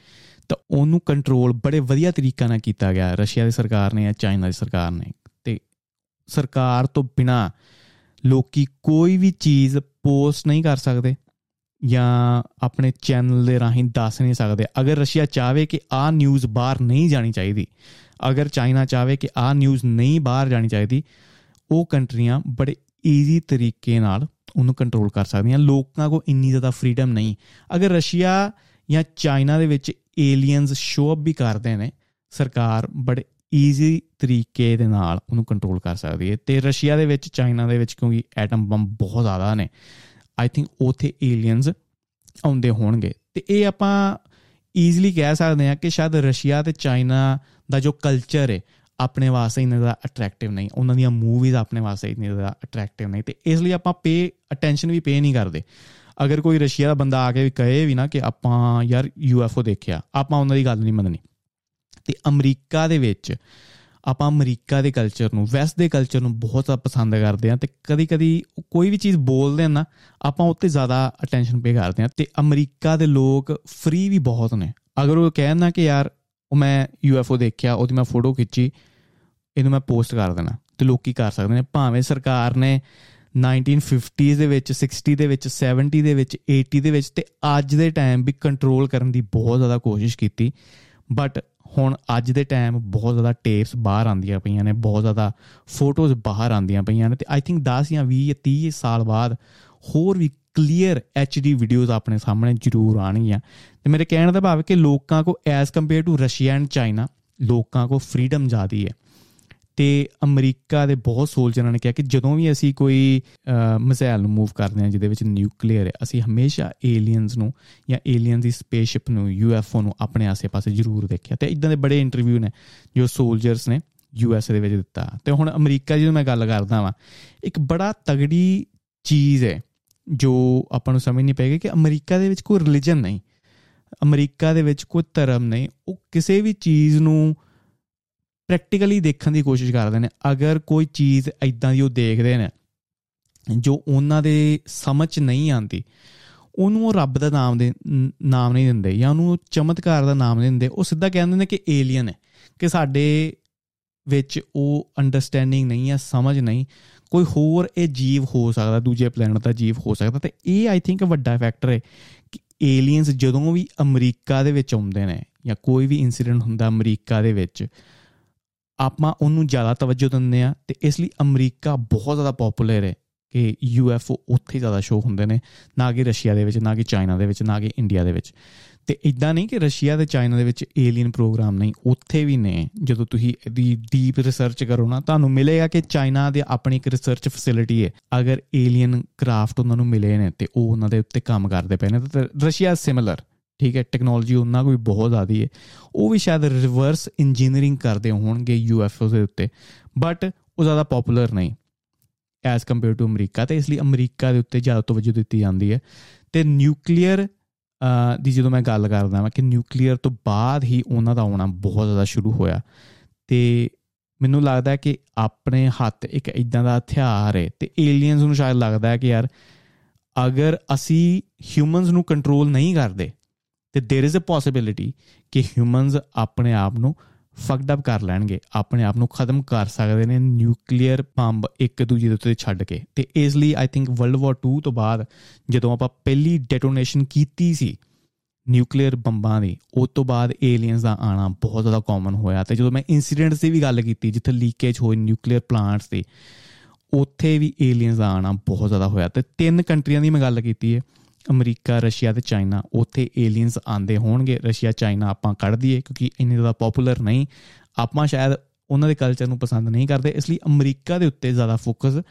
ਤਾਂ ਉਹਨੂੰ ਕੰਟਰੋਲ ਬੜੇ ਵਧੀਆ ਤਰੀਕਾ ਨਾਲ ਕੀਤਾ ਗਿਆ। ਰਸ਼ੀਆ ਦੀ ਸਰਕਾਰ ਨੇ ਜਾਂ ਚਾਈਨਾ ਦੀ ਸਰਕਾਰ ਨੇ। ਤੇ ਸਰਕਾਰ ਤੋਂ ਬਿਨਾ ਲੋਕੀ ਕੋਈ ਵੀ ਚੀਜ਼ ਪੋਸਟ ਨਹੀਂ ਕਰ ਸਕਦੇ ਜਾਂ ਆਪਣੇ ਚੈਨਲ ਦੇ ਰਾਹੀਂ ਦੱਸ ਨਹੀਂ ਸਕਦੇ। ਅਗਰ ਰਸ਼ੀਆ ਚਾਹਵੇ ਕਿ ਆਹ ਨਿਊਜ਼ ਬਾਹਰ ਨਹੀਂ ਜਾਣੀ ਚਾਹੀਦੀ, ਅਗਰ ਚਾਈਨਾ ਚਾਹਵੇ ਕਿ ਆਹ ਨਿਊਜ਼ ਨਹੀਂ ਬਾਹਰ ਜਾਣੀ ਚਾਹੀਦੀ, ਉਹ ਕੰਟਰੀਆਂ ਬੜੇ ਈਜ਼ੀ ਤਰੀਕੇ ਨਾਲ ਉਹਨੂੰ ਕੰਟਰੋਲ ਕਰ ਸਕਦੀਆਂ। ਲੋਕਾਂ ਕੋ ਇੰਨੀ ਜ਼ਿਆਦਾ ਫਰੀडम ਨਹੀਂ। ਅਗਰ ਰਸ਼ੀਆ ਜਾਂ ਚਾਈਨਾ ਦੇ ਵਿੱਚ ਏਲੀਅਨਸ ਸ਼ੋ ਅਪ ਵੀ ਕਰਦੇ ਨੇ, ਸਰਕਾਰ ਬੜੇ ਈਜ਼ੀ ਤਰੀਕੇ ਦੇ ਨਾਲ ਉਹਨੂੰ ਕੰਟਰੋਲ ਕਰ ਸਕਦੀ ਹੈ ਤੇ ਰਸ਼ੀਆ ਦੇ ਵਿੱਚ, ਚਾਈਨਾ ਦੇ ਵਿੱਚ ਕਿਉਂਕਿ ਐਟਮ ਬੰਬ ਬਹੁਤ ਜ਼ਿਆਦਾ ਨੇ ਆਈ ਥਿੰਕ ਉਥੇ ਏਲੀਅਨਸ ਆਉਂਦੇ ਹੋਣਗੇ। ਤੇ ਇਹ ਆਪਾਂ ਈਜ਼ੀਲੀ ਕਹਿ ਸਕਦੇ ਹਾਂ ਕਿ ਸ਼ਾਇਦ ਰਸ਼ੀਆ ਤੇ ਚਾਈਨਾ ਦਾ ਜੋ ਕਲਚਰ ਹੈ, ਆਪਣੇ ਵਾਸਤੇ ਇੰਨਾ ਜ਼ਿਆਦਾ ਅਟਰੈਕਟਿਵ ਨਹੀਂ, ਉਹਨਾਂ ਦੀਆਂ ਮੂਵੀਜ਼ ਆਪਣੇ ਵਾਸਤੇ ਇੰਨੀ ਜ਼ਿਆਦਾ ਅਟਰੈਕਟਿਵ ਨਹੀਂ ਤੇ ਇਸ ਲਈ ਆਪਾਂ ਪੇ ਅਟੈਂਸ਼ਨ ਵੀ ਪੇ ਨਹੀਂ ਕਰਦੇ। ਅਗਰ ਕੋਈ ਰਸ਼ੀਆ ਦਾ ਬੰਦਾ ਆ ਕੇ ਵੀ ਕਹੇ ਵੀ ਨਾ ਕਿ ਆਪਾਂ ਯਾਰ ਯੂਐਫਓ ਦੇਖਿਆ, ਆਪਾਂ ਉਹਨਾਂ ਦੀ ਗੱਲ ਨਹੀਂ ਮੰਨਣੀ। ਤੇ ਅਮਰੀਕਾ ਦੇ ਵਿੱਚ ਆਪਾਂ ਅਮਰੀਕਾ ਦੇ ਕਲਚਰ ਨੂੰ ਵੈਸਟ ਦੇ ਕਲਚਰ ਨੂੰ ਬਹੁਤ ਜ਼ਿਆਦਾ ਪਸੰਦ ਕਰਦੇ ਆ ਤੇ ਕਦੀ-ਕਦੀ ਕੋਈ ਵੀ ਚੀਜ਼ ਬੋਲਦੇ ਆ ਨਾ, ਆਪਾਂ ਉੱਤੇ ਜ਼ਿਆਦਾ ਅਟੈਂਸ਼ਨ ਪੇ ਕਰਦੇ ਆ ਤੇ ਅਮਰੀਕਾ ਦੇ ਲੋਕ ਫ੍ਰੀ ਵੀ ਬਹੁਤ ਨੇ। ਅਗਰ ਉਹ ਕਹਿਣ ਕਿ ਯਾਰ, ਉਹ ਮੈਂ ਯੂਐਫਓ ਦੇਖਿਆ, ਉਹਦੀ ਮੈਂ ਫੋਟੋ ਖਿੱਚੀ, ਇਹਨੂੰ ਮੈਂ ਪੋਸਟ ਕਰ ਦੇਣਾ। ਤੇ ਲੋਕੀ ਕਰ ਸਕਦੇ ਨੇ? ਭਾਵੇਂ ਸਰਕਾਰ ਨੇ 1950s ਦੇ ਵਿੱਚ 60 ਦੇ ਵਿੱਚ 70 ਦੇ ਵਿੱਚ 80 ਦੇ ਵਿੱਚ ਤੇ ਅੱਜ ਦੇ ਟਾਈਮ ਵੀ ਕੰਟਰੋਲ ਕਰਨ ਦੀ ਬਹੁਤ ਜ਼ਿਆਦਾ ਕੋਸ਼ਿਸ਼ ਕੀਤੀ। ਬਟ ਹੁਣ ਅੱਜ ਦੇ ਟਾਈਮ ਬਹੁਤ ਜ਼ਿਆਦਾ ਟੇਪਸ ਬਾਹਰ ਆਉਂਦੀਆਂ ਪਈਆਂ ਨੇ, ਬਹੁਤ ਜ਼ਿਆਦਾ ਫੋਟੋਜ਼ ਬਾਹਰ ਆਉਂਦੀਆਂ ਪਈਆਂ ਨੇ ਤੇ ਆਈ ਥਿੰਕ 10 ਜਾਂ 20 ਜਾਂ 30 ਸਾਲ ਬਾਅਦ ਹੋਰ ਵੀ ਕਲੀਅਰ ਐਚਡੀ ਵੀਡੀਓਜ਼ ਆਪਣੇ ਸਾਹਮਣੇ ਜ਼ਰੂਰ ਆਣਗੀਆਂ ਤੇ ਮੇਰੇ ਕਹਿਣ ਦਾ ਭਾਵ ਹੈ ਕਿ ਲੋਕਾਂ ਕੋ as compare to Russia and China ਲੋਕਾਂ ਕੋ ਫਰੀडम ਜ਼ਿਆਦੀ ਹੈ। ਤੇ ਅਮਰੀਕਾ ਦੇ ਬਹੁਤ ਸੋਲਜਰਾਂ ਨੇ ਕਿਹਾ ਕਿ ਜਦੋਂ ਵੀ ਅਸੀਂ ਕੋਈ ਮਿਸਾਈਲ ਨੂੰ ਮੂਵ ਕਰਦੇ ਹਾਂ ਜਿਹਦੇ ਵਿੱਚ ਨਿਊਕਲੀਅਰ ਹੈ, ਅਸੀਂ ਹਮੇਸ਼ਾ ਏਲੀਅਨਸ ਨੂੰ ਜਾਂ ਏਲੀਅਨ ਦੀ ਸਪੇਸਸ਼ਿਪ ਨੂੰ ਯੂਐਫਓ ਨੂੰ ਆਪਣੇ ਆਸੇ-ਪਾਸੇ ਜ਼ਰੂਰ ਦੇਖਿਆ। ਤੇ ਇਦਾਂ ਦੇ ਬੜੇ ਇੰਟਰਵਿਊ ਨੇ ਜੋ ਸੋਲਜਰਸ ਨੇ ਯੂਐਸ ਦੇ ਵਿੱਚ ਦਿੱਤਾ। ਤੇ ਹੁਣ ਅਮਰੀਕਾ ਜਿਹਨੂੰ ਮੈਂ ਗੱਲ ਕਰਦਾ ਵਾਂ, ਇੱਕ ਬੜਾ ਤਗੜੀ ਚੀਜ਼ ਹੈ ਜੋ ਆਪਾਂ ਨੂੰ ਸਮਝ ਨਹੀਂ ਪਏਗੀ ਕਿ ਅਮਰੀਕਾ ਦੇ ਵਿੱਚ ਕੋਈ ਰਿਲੀਜੀਅਨ ਨਹੀਂ, ਅਮਰੀਕਾ ਦੇ ਵਿੱਚ ਕੋਈ ਧਰਮ ਨਹੀਂ, ਉਹ ਕਿਸੇ ਵੀ ਚੀਜ਼ ਨੂੰ ਪ੍ਰੈਕਟੀਕਲੀ ਦੇਖਣ ਦੀ ਕੋਸ਼ਿਸ਼ ਕਰਦੇ ਨੇ, ਅਗਰ ਕੋਈ ਚੀਜ਼ ਐਦਾਂ ਦੀ ਉਹ ਦੇਖਦੇ ਨੇ, ਜੋ ਉਹਨਾਂ ਦੇ ਸਮਝ ਨਹੀਂ ਆਉਂਦੀ, ਉਹਨੂੰ ਉਹ ਰੱਬ ਦਾ ਨਾਮ ਦੇ ਨਾਮ ਨਹੀਂ ਦਿੰਦੇ ਜਾਂ ਉਹਨੂੰ ਚਮਤਕਾਰ ਦਾ ਨਾਮ ਨਹੀਂ ਦਿੰਦੇ, ਉਹ ਸਿੱਧਾ ਕਹਿੰਦੇ ਨੇ ਕਿ ਏਲੀਅਨ ਹੈ, ਕਿ ਸਾਡੇ ਵਿੱਚ ਉਹ ਅੰਡਰਸਟੈਂਡਿੰਗ ਨਹੀਂ ਹੈ, ਸਮਝ ਨਹੀਂ, ਕੋਈ ਹੋਰ ਇਹ ਜੀਵ ਹੋ ਸਕਦਾ, ਦੂਜੇ ਪਲੈਨਟ ਦਾ ਜੀਵ ਹੋ ਸਕਦਾ, ਤੇ ਇਹ ਆਈ ਥਿੰਕ ਵੱਡਾ ਫੈਕਟਰ ਹੈ ਕਿ ਏਲੀਅਨਸ ਜਦੋਂ ਵੀ ਅਮਰੀਕਾ ਦੇ ਵਿੱਚ ਆਉਂਦੇ ਨੇ ਜਾਂ ਕੋਈ ਵੀ ਇਨਸੀਡੈਂਟ ਹੁੰਦਾ ਅਮਰੀਕਾ ਦੇ ਵਿੱਚ ਆਪਾਂ ਉਹਨੂੰ ਜ਼ਿਆਦਾ ਤਵੱਜੋ ਦਿੰਦੇ ਆ ਤੇ ਇਸ ਲਈ ਅਮਰੀਕਾ ਬਹੁਤ ਜ਼ਿਆਦਾ ਪਪੂਲਰ ਹੈ ਕਿ ਯੂਐਫਓ ਉੱਥੇ ਜ਼ਿਆਦਾ ਸ਼ੋ ਹੁੰਦੇ ਨੇ, ਨਾ ਕਿ ਰਸ਼ੀਆ ਦੇ ਵਿੱਚ, ਨਾ ਕਿ ਚਾਈਨਾ ਦੇ ਵਿੱਚ, ਨਾ ਕਿ ਇੰਡੀਆ ਦੇ ਵਿੱਚ। ਤੇ ਇਦਾਂ ਨਹੀਂ ਕਿ ਰਸ਼ੀਆ ਤੇ ਚਾਈਨਾ ਦੇ ਵਿੱਚ ਏਲੀਅਨ ਪ੍ਰੋਗਰਾਮ ਨਹੀਂ, ਉੱਥੇ ਵੀ ਨੇ। ਜਦੋਂ ਤੁਸੀਂ ਇਹਦੀ ਡੀਪ ਰਿਸਰਚ ਕਰੋ ਨਾ, ਤੁਹਾਨੂੰ ਮਿਲੇਗਾ ਕਿ ਚਾਈਨਾ ਦੇ ਆਪਣੀ ਇੱਕ ਰਿਸਰਚ ਫੈਸਿਲਿਟੀ ਹੈ। ਅਗਰ ਏਲੀਅਨ ਕਰਾਫਟ ਉਹਨਾਂ ਨੂੰ ਮਿਲੇ ਨੇ ਤੇ ਉਹ ਉਹਨਾਂ ਦੇ ਉੱਤੇ ਕੰਮ ਕਰਦੇ ਪਏ ਨੇ, ਤੇ ਰਸ਼ੀਆ ਸਿਮਿਲਰ ਠੀਕ ਹੈ ਟੈਕਨੋਲੋਜੀ ਉਹਨਾਂ ਕੋਈ ਬਹੁਤ ਜ਼ਿਆਦੀ ਹੈ ਉਹ ਵੀ ਸ਼ਾਇਦ ਰਿਵਰਸ ਇੰਜੀਨੀਅਰਿੰਗ ਕਰਦੇ ਹੋਣਗੇ ਯੂਐਫਓ ਦੇ ਉੱਤੇ ਬਟ ਉਹ ਜ਼ਿਆਦਾ ਪਪੂਲਰ ਨਹੀਂ ਐਸ ਕੰਪੇਅਰ ਟੂ ਅਮਰੀਕਾ। ਤੇ ਇਸ ਲਈ ਅਮਰੀਕਾ ਦੇ ਉੱਤੇ ਜ਼ਿਆਦਾ ਤਵੱਜੋ ਦਿੱਤੀ ਜਾਂਦੀ ਹੈ। ਤੇ ਨਿਊਕਲੀਅਰ ਦੀ ਜਦੋਂ ਮੈਂ ਗੱਲ ਕਰਦਾ ਹਾਂ ਕਿ ਨਿਊਕਲੀਅਰ ਤੋਂ ਬਾਅਦ ਹੀ ਉਹਨਾਂ ਦਾ ਆਉਣਾ ਬਹੁਤ ਜ਼ਿਆਦਾ ਸ਼ੁਰੂ ਹੋਇਆ। ਤੇ ਮੈਨੂੰ ਲੱਗਦਾ ਹੈ ਕਿ ਆਪਣੇ ਹੱਥ ਇੱਕ ਇਦਾਂ ਦਾ ਹਥਿਆਰ ਹੈ ਤੇ ਏਲੀਅਨਸ ਨੂੰ ਸ਼ਾਇਦ ਲੱਗਦਾ ਹੈ ਕਿ ਯਾਰ ਅਗਰ ਅਸੀਂ ਹਿਊਮਨਸ ਨੂੰ ਕੰਟਰੋਲ ਨਹੀਂ ਕਰਦੇ ਤੇ देयर इज ਅ ਪੋਸਿਬਿਲਿਟੀ ਕਿ ਹਿਊਮਨਸ ਆਪਣੇ ਆਪ ਨੂੰ ਫਕਡ ਅਪ ਕਰ ਲੈਣਗੇ ਆਪਣੇ ਆਪ ਨੂੰ ਖਤਮ ਕਰ ਸਕਦੇ ਨੇ ਨਿਊਕਲੀਅਰ ਬੰਬ ਇੱਕ ਦੂਜੇ ਦੇ ਉੱਤੇ ਛੱਡ ਕੇ ਤੇ ਇਸ ਲਈ ਆਈ ਥਿੰਕ ਵਰਲਡ ਵਾਰ 2 ਤੋਂ ਬਾਅਦ ਜਦੋਂ ਆਪਾਂ ਪਹਿਲੀ ਡੈਟੋਨੇਸ਼ਨ ਕੀਤੀ ਸੀ ਨਿਊਕਲੀਅਰ ਬੰਬਾਂ ਦੀ ਉਸ ਤੋਂ ਬਾਅਦ ਏਲੀਅਨਸ ਦਾ ਆਣਾ ਬਹੁਤ ਜ਼ਿਆਦਾ ਕਾਮਨ ਹੋਇਆ ਤੇ ਜਦੋਂ ਮੈਂ ਇਨਸੀਡੈਂਟਸ ਦੀ ਵੀ ਗੱਲ ਕੀਤੀ ਜਿੱਥੇ ਲੀਕੇਜ ਹੋਈ ਨਿਊਕਲੀਅਰ ਪਲਾਂਟਸ ਦੀ ਉੱਥੇ ਵੀ ਏਲੀਅਨਸ ਦਾ ਆਣਾ ਬਹੁਤ ਜ਼ਿਆਦਾ ਹੋਇਆ ਤੇ ਤਿੰਨ ਕੰਟਰੀਆਂ ਦੀ ਮੈਂ ਗੱਲ ਕੀਤੀ ਹੈ ਅਮਰੀਕਾ, ਰਸ਼ੀਆ ਤੇ ਚਾਈਨਾ, ਉੱਥੇ ਏਲੀਅਨਸ ਆਂਦੇ ਹੋਣਗੇ। ਰਸ਼ੀਆ, ਚਾਈਨਾ ਆਪਾਂ ਕੱਢ ਦਈਏ ਕਿਉਂਕਿ ਇੰਨੇ ਜ਼ਿਆਦਾ ਪਪੂਲਰ ਨਹੀਂ। ਆਪਾਂ ਸ਼ਾਇਦ ਉਹਨਾਂ ਦੇ ਕਲਚਰ ਨੂੰ ਪਸੰਦ ਨਹੀਂ ਕਰਦੇ, ਇਸ ਲਈ ਅਮਰੀਕਾ ਦੇ ਉੱਤੇ ਜ਼ਿਆਦਾ ਫੋਕਸ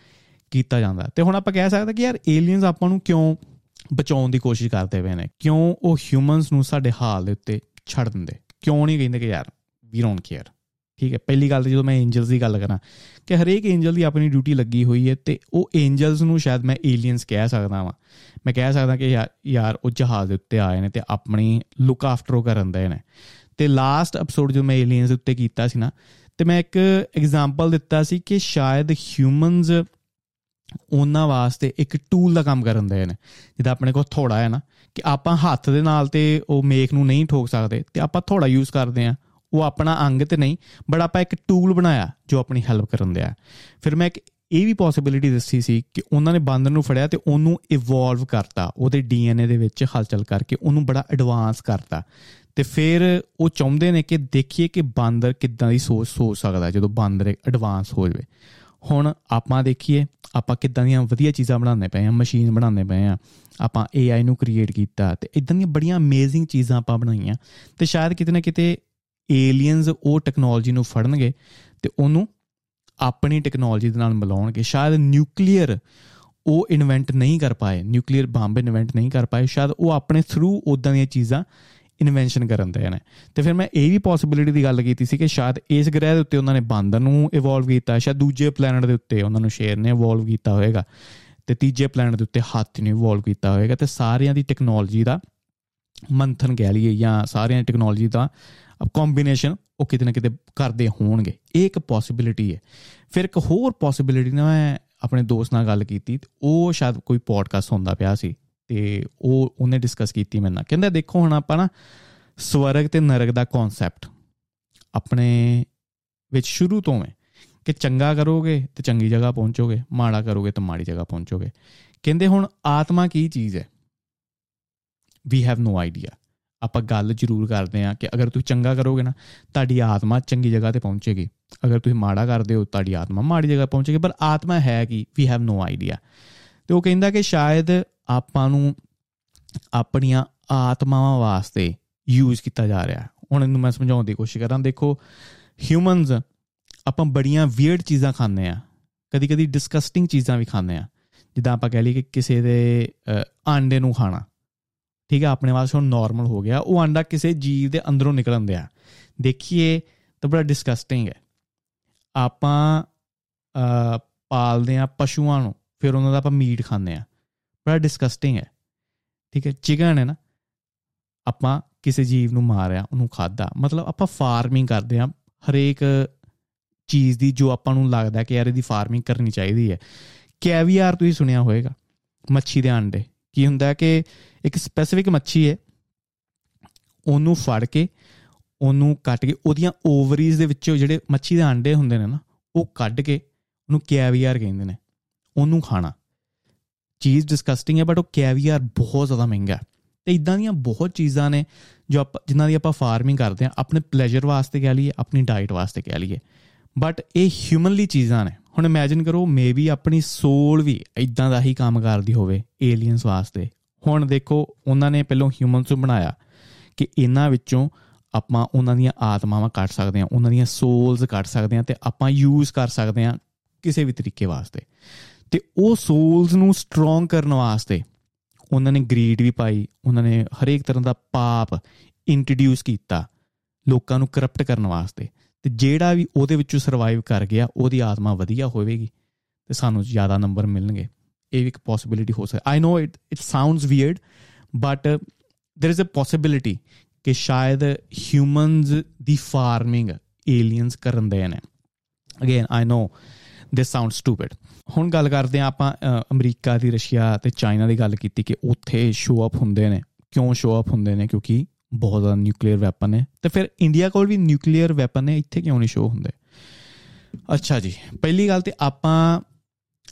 ਕੀਤਾ ਜਾਂਦਾ। ਤੇ ਹੁਣ ਆਪਾਂ ਕਹਿ ਸਕਦੇ ਕਿ ਯਾਰ ਏਲੀਅਨਸ ਆਪਾਂ ਨੂੰ ਕਿਉਂ ਬਚਾਉਣ ਦੀ ਕੋਸ਼ਿਸ਼ ਕਰਦੇ ਪਏ ਨੇ? ਕਿਉਂ ਉਹ ਹਿਊਮਨਸ ਨੂੰ ਸਾਡੇ ਹਾਲ ਦੇ ਉੱਤੇ ਛੱਡ ਦਿੰਦੇ? ਕਿਉਂ ਨਹੀਂ ਕਹਿੰਦੇ ਕਿ ਯਾਰ ਵੀ ਡੋਨਟ ਕੇਅਰ ਠੀਕ ਹੈ, ਪਹਿਲੀ ਗੱਲ ਤੇ ਜਦੋਂ ਮੈਂ ਐਂਜਲਸ ਦੀ ਗੱਲ ਕਰਾਂ ਕਿ ਹਰੇਕ ਐਂਜਲ ਦੀ ਆਪਣੀ ਡਿਊਟੀ ਲੱਗੀ ਹੋਈ ਹੈ ਤੇ ਉਹ ਐਂਜਲਸ ਨੂੰ ਸ਼ਾਇਦ ਮੈਂ ਏਲੀਅਨਸ ਕਹਿ ਸਕਦਾ ਵਾਂ। ਮੈਂ ਕਹਿ ਸਕਦਾ ਕਿ ਯਾਰ ਉਹ ਜਹਾਜ਼ ਦੇ ਉੱਤੇ ਆਏ ਨੇ ਤੇ ਆਪਣੀ ਲੁੱਕ ਆਫਟਰ ਉਹ ਕਰਨ ਦੇ ਨੇ। ਤੇ ਲਾਸਟ ਐਪੀਸੋਡ ਜੋ ਮੈਂ ਏਲੀਅਨਸ ਉੱਤੇ ਕੀਤਾ ਸੀ ਨਾ, ਤੇ ਮੈਂ ਇੱਕ ਐਗਜ਼ਾਮਪਲ ਦਿੱਤਾ ਸੀ ਕਿ ਸ਼ਾਇਦ ਹਿਊਮਨਸ ਉਹਨਾਂ ਵਾਸਤੇ ਇੱਕ ਟੂਲ ਦਾ ਕੰਮ ਕਰਨ ਦੇ ਨੇ। ਜਿੱਦਾਂ ਆਪਣੇ ਕੋਲ ਥੋੜਾ ਹੈ ਨਾ, ਕਿ ਆਪਾਂ ਹੱਥ ਦੇ ਨਾਲ ਤੇ ਉਹ ਮੇਖ ਨੂੰ ਨਹੀਂ ਠੋਕ ਸਕਦੇ ਤੇ ਆਪਾਂ ਥੋੜਾ ਯੂਜ਼ ਕਰਦੇ ਆ ਉਹ ਆਪਣਾ ਅੰਗ ਤੇ ਨਹੀਂ ਬਟ ਆਪਾਂ ਇੱਕ ਟੂਲ ਬਣਾਇਆ ਜੋ ਆਪਣੀ ਹੈਲਪ ਕਰਨ ਦਿਆ। ਫਿਰ ਮੈਂ ਇੱਕ ਇਹ ਵੀ ਪੋਸਿਬਿਲਿਟੀ ਦੱਸੀ ਸੀ ਕਿ ਉਹਨਾਂ ਨੇ ਬਾਂਦਰ ਨੂੰ ਫੜਿਆ ਤੇ ਉਹਨੂੰ ਇਵੋਲਵ ਕਰਤਾ, ਉਹਦੇ ਡੀਐਨਏ ਦੇ ਵਿੱਚ ਹਲਚਲ ਕਰਕੇ ਉਹਨੂੰ ਬੜਾ ਐਡਵਾਂਸ ਕਰਤਾ। ਤੇ ਫਿਰ ਉਹ ਚਾਹੁੰਦੇ ਨੇ ਕਿ ਦੇਖੀਏ ਕਿ ਬਾਂਦਰ ਕਿੱਦਾਂ ਦੀ ਸੋਚ ਸੋਚ ਸਕਦਾ ਜਦੋਂ ਬਾਂਦਰ ਐਡਵਾਂਸ ਹੋ ਜਾਵੇ। ਹੁਣ ਆਪਾਂ ਦੇਖੀਏ, ਆਪਾਂ ਕਿੱਦਾਂ ਦੀਆਂ ਵਧੀਆ ਚੀਜ਼ਾਂ ਬਣਾਉਂਦੇ ਪਏ ਆ ਮਸ਼ੀਨ ਬਣਾਉਂਦੇ ਪਏ ਆ ਆਪਾਂ AI ਨੂੰ ਕ੍ਰੀਏਟ ਕੀਤਾ ਤੇ ਇਦਾਂ ਦੀਆਂ ਬੜੀਆਂ ਅਮੇਜ਼ਿੰਗ ਚੀਜ਼ਾਂ ਆਪਾਂ ਬਣਾਈਆਂ। ਤੇ ਸ਼ਾਇਦ ਕਿਤੇ ਨਾ ਕਿਤੇ ਏਲੀਅਨਸ ਉਹ ਟੈਕਨੋਲੋਜੀ ਨੂੰ ਫੜਨਗੇ ਤੇ ਉਹਨੂੰ ਆਪਣੀ ਟੈਕਨੋਲੋਜੀ ਦੇ ਨਾਲ ਮਿਲਾਉਣਗੇ। ਸ਼ਾਇਦ ਨਿਊਕਲੀਅਰ ਉਹ ਇਨਵੈਂਟ ਨਹੀਂ ਕਰ ਪਾਏ ਨਿਊਕਲੀਅਰ ਬੰਬ ਇਨਵੈਂਟ ਨਹੀਂ ਕਰ ਪਾਏ, ਸ਼ਾਇਦ ਉਹ ਆਪਣੇ ਥਰੂ ਉਦਾਂ ਦੀਆਂ ਚੀਜ਼ਾਂ ਇਨਵੈਂਸ਼ਨ ਕਰਨ ਦੇ ਨੇ। ਤੇ ਫਿਰ ਮੈਂ ਇਹ ਵੀ ਪੋਸਿਬਿਲਿਟੀ ਦੀ ਗੱਲ ਕੀਤੀ ਸੀ ਕਿ ਸ਼ਾਇਦ ਇਸ ਗ੍ਰਹਿ ਦੇ ਉੱਤੇ ਉਹਨਾਂ ਨੇ ਬਾਂਦਰ ਨੂੰ ਇਵੋਲਵ ਕੀਤਾ, ਸ਼ਾਇਦ ਦੂਜੇ ਪਲੈਨਟ ਦੇ ਉੱਤੇ ਉਹਨਾਂ ਨੂੰ ਸ਼ੇਰ ਨੇ ਇਵੋਲਵ ਕੀਤਾ ਹੋਵੇਗਾ ਤੇ ਤੀਜੇ ਪਲੈਨਟ ਦੇ ਉੱਤੇ ਹਾਥੀ ਨੇ ਇਵੋਲਵ ਕੀਤਾ ਹੋਵੇਗਾ ਤੇ ਸਾਰਿਆਂ ਦੀ ਟੈਕਨੋਲੋਜੀ ਦਾ ਮੰਥਨ ਕਹਿ ਲਈਏ ਜਾਂ ਸਾਰਿਆਂ ਦੀ ਟੈਕਨੋਲੋਜੀ ਦਾ ਕੰਬੀਨੇਸ਼ਨ ਉਹ ਕਿਤੇ ਨਾ ਕਿਤੇ ਕਰਦੇ ਹੋਣਗੇ। ਇਹ ਇੱਕ ਪੋਸਿਬਿਲਿਟੀ ਹੈ। ਫਿਰ ਇੱਕ ਹੋਰ ਪੋਸਿਬਿਲਿਟੀ ਨਾ ਮੈਂ ਆਪਣੇ ਦੋਸਤ ਨਾਲ ਗੱਲ ਕੀਤੀ ਉਹ ਸ਼ਾਇਦ ਕੋਈ ਪੋਡਕਾਸਟ ਹੁੰਦਾ ਪਿਆ ਸੀ ਤੇ ਉਹ ਉਹਨੇ ਡਿਸਕਸ ਕੀਤੀ ਮੇਰੇ ਨਾਲ। ਕਹਿੰਦਾ ਦੇਖੋ ਹੁਣ ਆਪਾਂ ਨਾ ਸਵਰਗ ਤੇ ਨਰਕ ਦਾ ਕਨਸੈਪਟ ਆਪਣੇ ਵਿੱਚ ਸ਼ੁਰੂ ਤੋਂ ਹੈ ਕਿ ਚੰਗਾ ਕਰੋਗੇ ਤੇ ਚੰਗੀ ਜਗ੍ਹਾ ਪਹੁੰਚੋਗੇ, ਮਾੜਾ ਕਰੋਗੇ ਤਾਂ ਮਾੜੀ ਜਗ੍ਹਾ ਪਹੁੰਚੋਗੇ। ਕਹਿੰਦੇ ਹੁਣ ਆਤਮਾ ਕੀ ਚੀਜ਼ ਹੈ? ਵੀ ਹੈਵ ਨੋ ਆਈਡੀਆ ਆਪਾਂ ਗੱਲ ਜ਼ਰੂਰ ਕਰਦੇ ਆ ਕਿ ਅਗਰ ਤੁਸੀਂ ਚੰਗਾ ਕਰੋਗੇ ਨਾ, ਤੁਹਾਡੀ ਆਤਮਾ ਚੰਗੀ ਜਗ੍ਹਾ ਤੇ ਪਹੁੰਚੇਗੀ। ਅਗਰ ਤੁਸੀਂ ਮਾੜਾ ਕਰਦੇ ਹੋ, ਤੁਹਾਡੀ ਆਤਮਾ ਮਾੜੀ ਜਗ੍ਹਾ ਪਹੁੰਚੇਗੀ, ਪਰ ਆਤਮਾ ਹੈ ਕੀ? ਵੀ ਹੈਵ ਨੋ ਆਈਡੀਆ ਤੇ ਉਹ ਕਹਿੰਦਾ ਕਿ ਸ਼ਾਇਦ ਆਪਾਂ ਨੂੰ ਆਪਣੀਆਂ ਆਤਮਾਵਾਂ ਵਾਸਤੇ ਯੂਜ਼ ਕੀਤਾ ਜਾ ਰਿਹਾ। ਹੁਣ ਇਹਨੂੰ ਮੈਂ ਸਮਝਾਉਣ ਦੀ ਕੋਸ਼ਿਸ਼ ਕਰਾਂ। ਦੇਖੋ ਹਿਊਮਨਸ ਆਪਾਂ ਬੜੀਆਂ ਵੀਅਰਡ ਚੀਜ਼ਾਂ ਖਾਂਦੇ ਆ ਕਦੀ ਕਦੀ ਡਿਸਕਸਟਿੰਗ ਚੀਜ਼ਾਂ ਵੀ ਖਾਂਦੇ ਆ ਜਿੱਦਾਂ ਆਪਾਂ ਕਹਿ ਲਈ ਕਿ ਕਿਸੇ ਦੇ ਆਂਡੇ ਨੂੰ ਖਾਣਾ। ਠੀਕ ਹੈ ਆਪਣੇ ਵਾਸਤੇ ਹੁਣ ਨਾਰਮਲ ਹੋ ਗਿਆ। ਉਹ ਆਂਡਾ ਕਿਸੇ ਜੀਵ ਦੇ ਅੰਦਰੋਂ ਨਿਕਲਣ ਦਿਆ। ਦੇਖੀਏ ਤਾਂ ਬੜਾ ਡਿਸਕਸਟਿੰਗ ਹੈ। ਆਪਾਂ ਪਾਲਦੇ ਆ ਪਸ਼ੂਆਂ ਨੂੰ, ਫਿਰ ਉਹਨਾਂ ਦਾ ਆਪਾਂ ਮੀਟ ਖਾਂਦੇ ਆ ਬੜਾ ਡਿਸਕਸਟਿੰਗ ਹੈ। ਠੀਕ ਹੈ, ਚਿਕਨ ਹੈ ਨਾ। ਆਪਾਂ ਕਿਸੇ ਜੀਵ ਨੂੰ ਮਾਰਿਆ, ਉਹਨੂੰ ਖਾਦਾ ਮਤਲਬ ਆਪਾਂ ਫਾਰਮਿੰਗ ਕਰਦੇ ਆ ਹਰੇਕ ਚੀਜ਼ ਦੀ ਜੋ ਆਪਾਂ ਨੂੰ ਲੱਗਦਾ ਕਿ ਯਾਰ ਇਹਦੀ ਫਾਰਮਿੰਗ ਕਰਨੀ ਚਾਹੀਦੀ ਹੈ। ਕੈਵੀਆਰ ਤੁਸੀਂ ਸੁਣਿਆ ਹੋਵੇਗਾ, ਮੱਛੀ ਦੇ ਅੰਡੇ ਕੀ ਹੁੰਦਾ ਕਿ ਇੱਕ ਸਪੈਸਿਫਿਕ ਮੱਛੀ ਹੈ, ਉਹਨੂੰ ਫੜ ਕੇ, ਉਹਨੂੰ ਕੱਟ ਕੇ, ਉਹਦੀਆਂ ਓਵਰੀਜ਼ ਦੇ ਵਿੱਚੋਂ ਜਿਹੜੇ ਮੱਛੀ ਦੇ ਅੰਡੇ ਹੁੰਦੇ ਨੇ ਨਾ, ਉਹ ਕੱਢ ਕੇ ਉਹਨੂੰ ਕੈਵੀਆਰ ਕਹਿੰਦੇ ਨੇ, ਉਹਨੂੰ ਖਾਣਾ। ਚੀਜ਼ ਡਿਸਕਸਟਿੰਗ ਹੈ ਬਟ ਉਹ ਕੈਵੀਆਰ ਬਹੁਤ ਜ਼ਿਆਦਾ ਮਹਿੰਗਾ ਹੈ। ਤੇ ਇਦਾਂ ਦੀਆਂ ਬਹੁਤ ਚੀਜ਼ਾਂ ਨੇ ਜੋ ਆਪਾਂ, ਜਿਨ੍ਹਾਂ ਦੀ ਆਪਾਂ ਫਾਰਮਿੰਗ ਕਰਦੇ ਆ ਆਪਣੇ ਪਲੇਜ਼ਰ ਵਾਸਤੇ ਕਹਿ ਲਈਏ, ਆਪਣੀ ਡਾਈਟ ਵਾਸਤੇ ਕਹਿ ਲਈਏ। ਬਟ ਇਹ ਹਿਊਮਨਲੀ ਚੀਜ਼ਾਂ ਨੇ। ਹੁਣ ਇਮੇਜਿਨ ਕਰੋ ਮੇਬੀ ਆਪਣੀ ਸੋਲ ਵੀ ਇਦਾਂ ਦਾ ਹੀ ਕੰਮ ਕਰਦੀ ਹੋਵੇ ਏਲੀਅਨਸ ਵਾਸਤੇ ਹੁਣ ਦੇਖੋ, ਉਹਨਾਂ ਨੇ ਪਹਿਲਾਂ ਹਿਊਮਨਸ ਨੂੰ ਬਣਾਇਆ ਕਿ ਇਹਨਾਂ ਵਿੱਚੋਂ ਆਪਾਂ ਉਹਨਾਂ ਦੀਆਂ ਆਤਮਾਵਾਂ ਕੱਢ ਸਕਦੇ ਹਾਂ, ਉਹਨਾਂ ਦੀਆਂ ਸੋਲਸ ਕੱਢ ਸਕਦੇ ਹਾਂ ਤੇ ਆਪਾਂ ਯੂਜ਼ ਕਰ ਸਕਦੇ ਹਾਂ ਕਿਸੇ ਵੀ ਤਰੀਕੇ ਵਾਸਤੇ। ਤੇ ਉਹ ਸੋਲਸ ਨੂੰ ਸਟਰੋਂਗ ਕਰਨ ਵਾਸਤੇ ਉਹਨਾਂ ਨੇ ਗਰੀਡ ਵੀ ਪਾਈ, ਉਹਨਾਂ ਨੇ ਹਰੇਕ ਤਰ੍ਹਾਂ ਦਾ ਪਾਪ ਇੰਟਰੋਡਿਊਸ ਕੀਤਾ ਲੋਕਾਂ ਨੂੰ ਕਰਪਟ ਕਰਨ ਵਾਸਤੇ। ਤੇ ਜਿਹੜਾ ਵੀ ਉਹਦੇ ਵਿੱਚੋਂ ਸਰਵਾਈਵ ਕਰ ਗਿਆ, ਉਹਦੀ ਆਤਮਾ ਵਧੀਆ ਹੋਵੇਗੀ ਤੇ ਸਾਨੂੰ ਜ਼ਿਆਦਾ ਨੰਬਰ ਮਿਲਣਗੇ। ਇਹ ਇੱਕ ਪੋਸਿਬਿਲਿਟੀ ਹੋ ਸਕਦੀ। I know it it sounds weird but there is a possibility ਕਿ ਸ਼ਾਇਦ ਹਿਊਮਨਸ ਦੀ ਫਾਰਮਿੰਗ ਏਲੀਅਨਸ ਕਰਨ ਦੇ ਨੇ। Again I know this sound stupid ਹੁਣ ਗੱਲ ਕਰਦੇ ਆ ਆਪਾਂ ਅਮਰੀਕਾ ਦੀ, ਰਸ਼ੀਆ ਤੇ ਚਾਈਨਾ ਦੀ ਗੱਲ ਕੀਤੀ ਕਿ ਉੱਥੇ ਸ਼ੋ ਅਪ ਹੁੰਦੇ ਨੇ। ਕਿਉਂ ਸ਼ੋ ਅਪ ਹੁੰਦੇ ਨੇ? ਕਿਉਂਕਿ ਬਹੁਤ ਜ਼ਿਆਦਾ ਨਿਊਕਲੀਅਰ ਵੈਪਨ ਹੈ ਤੇ ਫਿਰ ਇੰਡੀਆ ਕੋਲ ਵੀ ਨਿਊਕਲੀਅਰ ਵੈਪਨ ਹੈ ਇੱਥੇ ਕਿਉਂ ਨਹੀਂ ਸ਼ੋ ਹੁੰਦੇ? ਅੱਛਾ ਜੀ, ਪਹਿਲੀ ਗੱਲ ਤੇ ਆਪਾਂ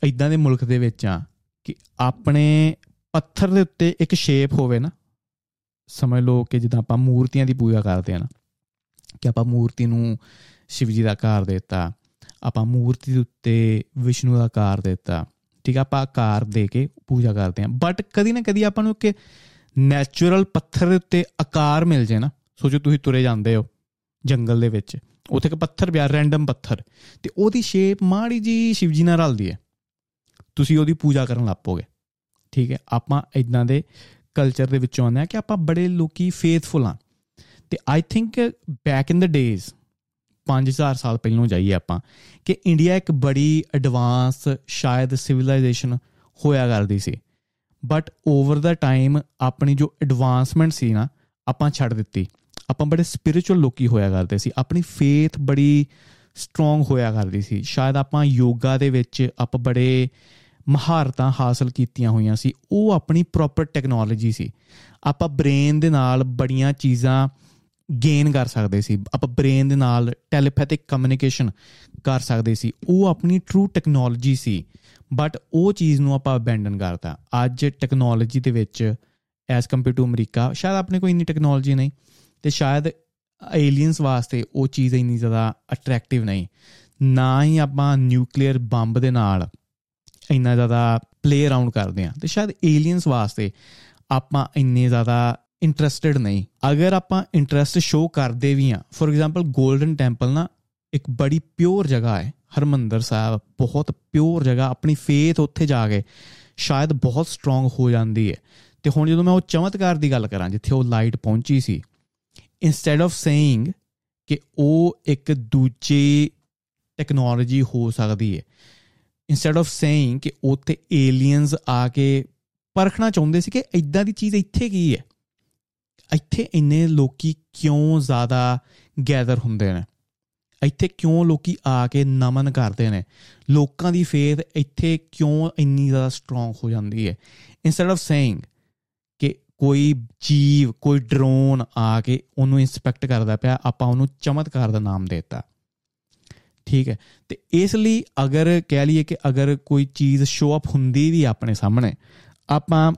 ਇਦਾਂ ਦੇ ਮੁਲਕ ਦੇ ਵਿੱਚ ਆ ਕਿ ਆਪਣੇ ਪੱਥਰ ਦੇ ਉੱਤੇ ਇੱਕ ਸ਼ੇਪ ਹੋਵੇ ਨਾ, ਸਮਝ ਲਓ ਕਿ ਜਿੱਦਾਂ ਆਪਾਂ ਮੂਰਤੀਆਂ ਦੀ ਪੂਜਾ ਕਰਦੇ ਆ ਨਾ, ਕਿ ਆਪਾਂ ਮੂਰਤੀ ਨੂੰ ਸ਼ਿਵ ਜੀ ਦਾ ਆਕਾਰ ਦਿੱਤਾ, ਆਪਾਂ ਮੂਰਤੀ ਦੇ ਉੱਤੇ ਵਿਸ਼ਨੂੰ ਦਾ ਆਕਾਰ ਦਿੱਤਾ, ਠੀਕ ਆ, ਆਪਾਂ ਆਕਾਰ ਦੇ ਕੇ ਪੂਜਾ ਕਰਦੇ ਆ। ਬਟ ਕਦੀ ਨਾ ਕਦੀ ਆਪਾਂ ਨੂੰ ਕਿ ਨੈਚੁਰਲ ਪੱਥਰ ਦੇ ਉੱਤੇ ਆਕਾਰ ਮਿਲ ਜੇ ਨਾ, ਸੋਚੋ ਤੁਸੀਂ ਤੁਰੇ ਜਾਂਦੇ ਹੋ ਜੰਗਲ ਦੇ ਵਿੱਚ, ਉੱਥੇ ਇੱਕ ਪੱਥਰ ਪਿਆ ਰੈਂਡਮ ਪੱਥਰ, ਤੇ ਉਹਦੀ ਸ਼ੇਪ ਮਾੜੀ ਜੀ ਸ਼ਿਵ ਜੀ ਨਾਲ ਰਲਦੀ ਹੈ। ਤੁਸੀਂ ਉਹਦੀ ਪੂਜਾ ਕਰਨ ਲੱਪੋਗੇ ਠੀਕ ਹੈ? ਆਪਾਂ ਇਦਾਂ ਦੇ ਕਲਚਰ ਦੇ ਵਿੱਚੋਂ ਆਉਂਦੇ ਆ ਕਿ ਆਪਾਂ ਬੜੇ ਲੋਕੀ ਫੇਥਫੁਲ ਆ ਤੇ I think back in the days 5000 ਸਾਲ ਪਹਿਲਾਂ ਜਾਈਏ ਆਪਾਂ, ਕਿ ਇੰਡੀਆ ਇੱਕ ਬੜੀ ਐਡਵਾਂਸ ਸ਼ਾਇਦ ਸਿਵਲਾਈਜੇਸ਼ਨ ਹੋਇਆ ਕਰਦੀ ਸੀ। ਬਟ ਓਵਰ ਦਾ ਟਾਈਮ ਆਪਣੀ ਜੋ ਐਡਵਾਂਸਮੈਂਟ ਸੀ ਨਾ, ਆਪਾਂ ਛੱਡ ਦਿੱਤੀ। ਆਪਾਂ ਬੜੇ ਸਪਿਰਚੁਅਲ ਲੋਕੀ ਹੋਇਆ ਕਰਦੇ ਸੀ। ਆਪਣੀ ਫੇਥ ਬੜੀ ਸਟਰੋਂਗ ਹੋਇਆ ਕਰਦੀ ਸੀ। ਸ਼ਾਇਦ ਆਪਾਂ ਯੋਗਾ ਦੇ ਵਿੱਚ ਆਪ ਬੜੇ ਮਹਾਰਤਾਂ ਹਾਸਲ ਕੀਤੀਆਂ ਹੋਈਆਂ ਸੀ, ਉਹ ਆਪਣੀ ਪ੍ਰੋਪਰ ਟੈਕਨੋਲੋਜੀ ਸੀ। ਆਪਾਂ ਬ੍ਰੇਨ ਦੇ ਨਾਲ ਬੜੀਆਂ ਚੀਜ਼ਾਂ ਗੇਨ ਕਰ ਸਕਦੇ ਸੀ। ਆਪਾਂ ਬ੍ਰੇਨ ਦੇ ਨਾਲ ਟੈਲੀਪੈਥਿਕ ਕਮਿਊਨੀਕੇਸ਼ਨ ਕਰ ਸਕਦੇ ਸੀ। ਉਹ ਆਪਣੀ ਟਰੂ ਟੈਕਨੋਲੋਜੀ ਸੀ। ਬਟ ਉਹ ਚੀਜ਼ ਨੂੰ ਆਪਾਂ ਅਬੈਂਡਨ ਕਰਤਾ। ਅੱਜ ਟੈਕਨੋਲੋਜੀ ਦੇ ਵਿੱਚ ਐਸ ਕੰਪੇਅਰ ਟੂ ਅਮਰੀਕਾ, ਸ਼ਾਇਦ ਆਪਣੇ ਕੋਈ ਇੰਨੀ ਟੈਕਨੋਲੋਜੀ ਨਹੀਂ, ਤੇ ਸ਼ਾਇਦ ਏਲੀਅਨਸ ਵਾਸਤੇ ਉਹ ਚੀਜ਼ ਇੰਨੀ ਜ਼ਿਆਦਾ ਅਟਰੈਕਟਿਵ ਨਹੀਂ। ਨਾ ਹੀ ਆਪਾਂ ਨਿਊਕਲੀਅਰ ਬੰਬ ਦੇ ਨਾਲ ਇੰਨਾ ਜ਼ਿਆਦਾ ਪਲੇ ਅਰਾਊਂਡ ਕਰਦੇ ਆ ਤੇ ਸ਼ਾਇਦ ਏਲੀਅਨਸ ਵਾਸਤੇ ਆਪਾਂ ਇੰਨੇ ਜ਼ਿਆਦਾ ਇੰਟਰਸਟਿਡ ਨਹੀਂ। ਅਗਰ ਆਪਾਂ ਇੰਟਰਸਟ ਸ਼ੋ ਕਰਦੇ ਵੀ ਆ ਫੋਰ ਐਗਜ਼ਾਮਪਲ 골ਡਨ ਟੈਂਪਲ ਨਾ ਇੱਕ ਬੜੀ ਪਿਓਰ ਜਗ੍ਹਾ ਹੈ, ਹਰਮੰਦਰ ਸਾਹਿਬ, ਬਹੁਤ ਪਿਓਰ ਜਗ੍ਹਾ, ਆਪਣੀ ਫੇਥ ਉੱਥੇ ਜਾ ਕੇ ਸ਼ਾਇਦ ਬਹੁਤ ਸਟਰੋਂਗ ਹੋ ਜਾਂਦੀ ਹੈ। ਤੇ ਹੁਣ ਜਦੋਂ ਮੈਂ ਉਹ ਚਮਤਕਾਰ ਦੀ ਗੱਲ ਕਰਾਂ, ਜਿੱਥੇ ਉਹ ਲਾਈਟ ਪਹੁੰਚੀ ਸੀ ਇਨਸਟੈਡ ਆਫ ਸੇਇੰਗ ਕਿ ਉਹ ਇੱਕ ਦੂਜੀ ਟੈਕਨੋਲੋਜੀ ਹੋ ਸਕਦੀ ਹੈ ਇਨਸਟੈਡ ਆਫ ਸੇਇੰਗ ਕਿ ਉੱਥੇ ਏਲੀਅਨਸ ਆ ਕੇ ਪਰਖਣਾ ਚਾਹੁੰਦੇ ਸੀ ਕਿ ਇਦਾਂ ਦੀ ਚੀਜ਼ ਇੱਥੇ ਕੀ ਹੈ? ਇੱਥੇ ਇੰਨੇ ਲੋਕੀ ਕਿਉਂ ਜ਼ਿਆਦਾ ਗੈਦਰ ਹੁੰਦੇ ਨੇ? ਇੱਥੇ ਕਿਉਂ ਲੋਕੀ ਆ ਕੇ ਨਮਨ ਕਰਦੇ ਨੇ? ਲੋਕਾਂ ਦੀ ਫੇਥ ਇੱਥੇ ਕਿਉਂ ਇੰਨੀ ਜ਼ਿਆਦਾ ਸਟਰੋਂਗ ਹੋ ਜਾਂਦੀ ਹੈ? ਇਨਸਟੈਡ ਆਫ ਸੇਇੰਗ ਕਿ ਕੋਈ ਜੀਵ, ਕੋਈ ਡਰੋਨ ਆ ਕੇ ਉਹਨੂੰ ਇਨਸਪੈਕਟ ਕਰਦਾ ਪਿਆ, ਆਪਾਂ ਉਹਨੂੰ ਚਮਤਕਾਰ ਦਾ ਨਾਮ ਦੇਤਾ। ਠੀਕ ਹੈ। ਤੇ ਇਸ ਲਈ ਅਗਰ ਕਹਿ ਲਈਏ ਕਿ ਅਗਰ ਕੋਈ ਚੀਜ਼ ਸ਼ੋ ਅਪ ਹੁੰਦੀ ਵੀ ਆਪਣੇ ਸਾਹਮਣੇ, ਆਪਾਂ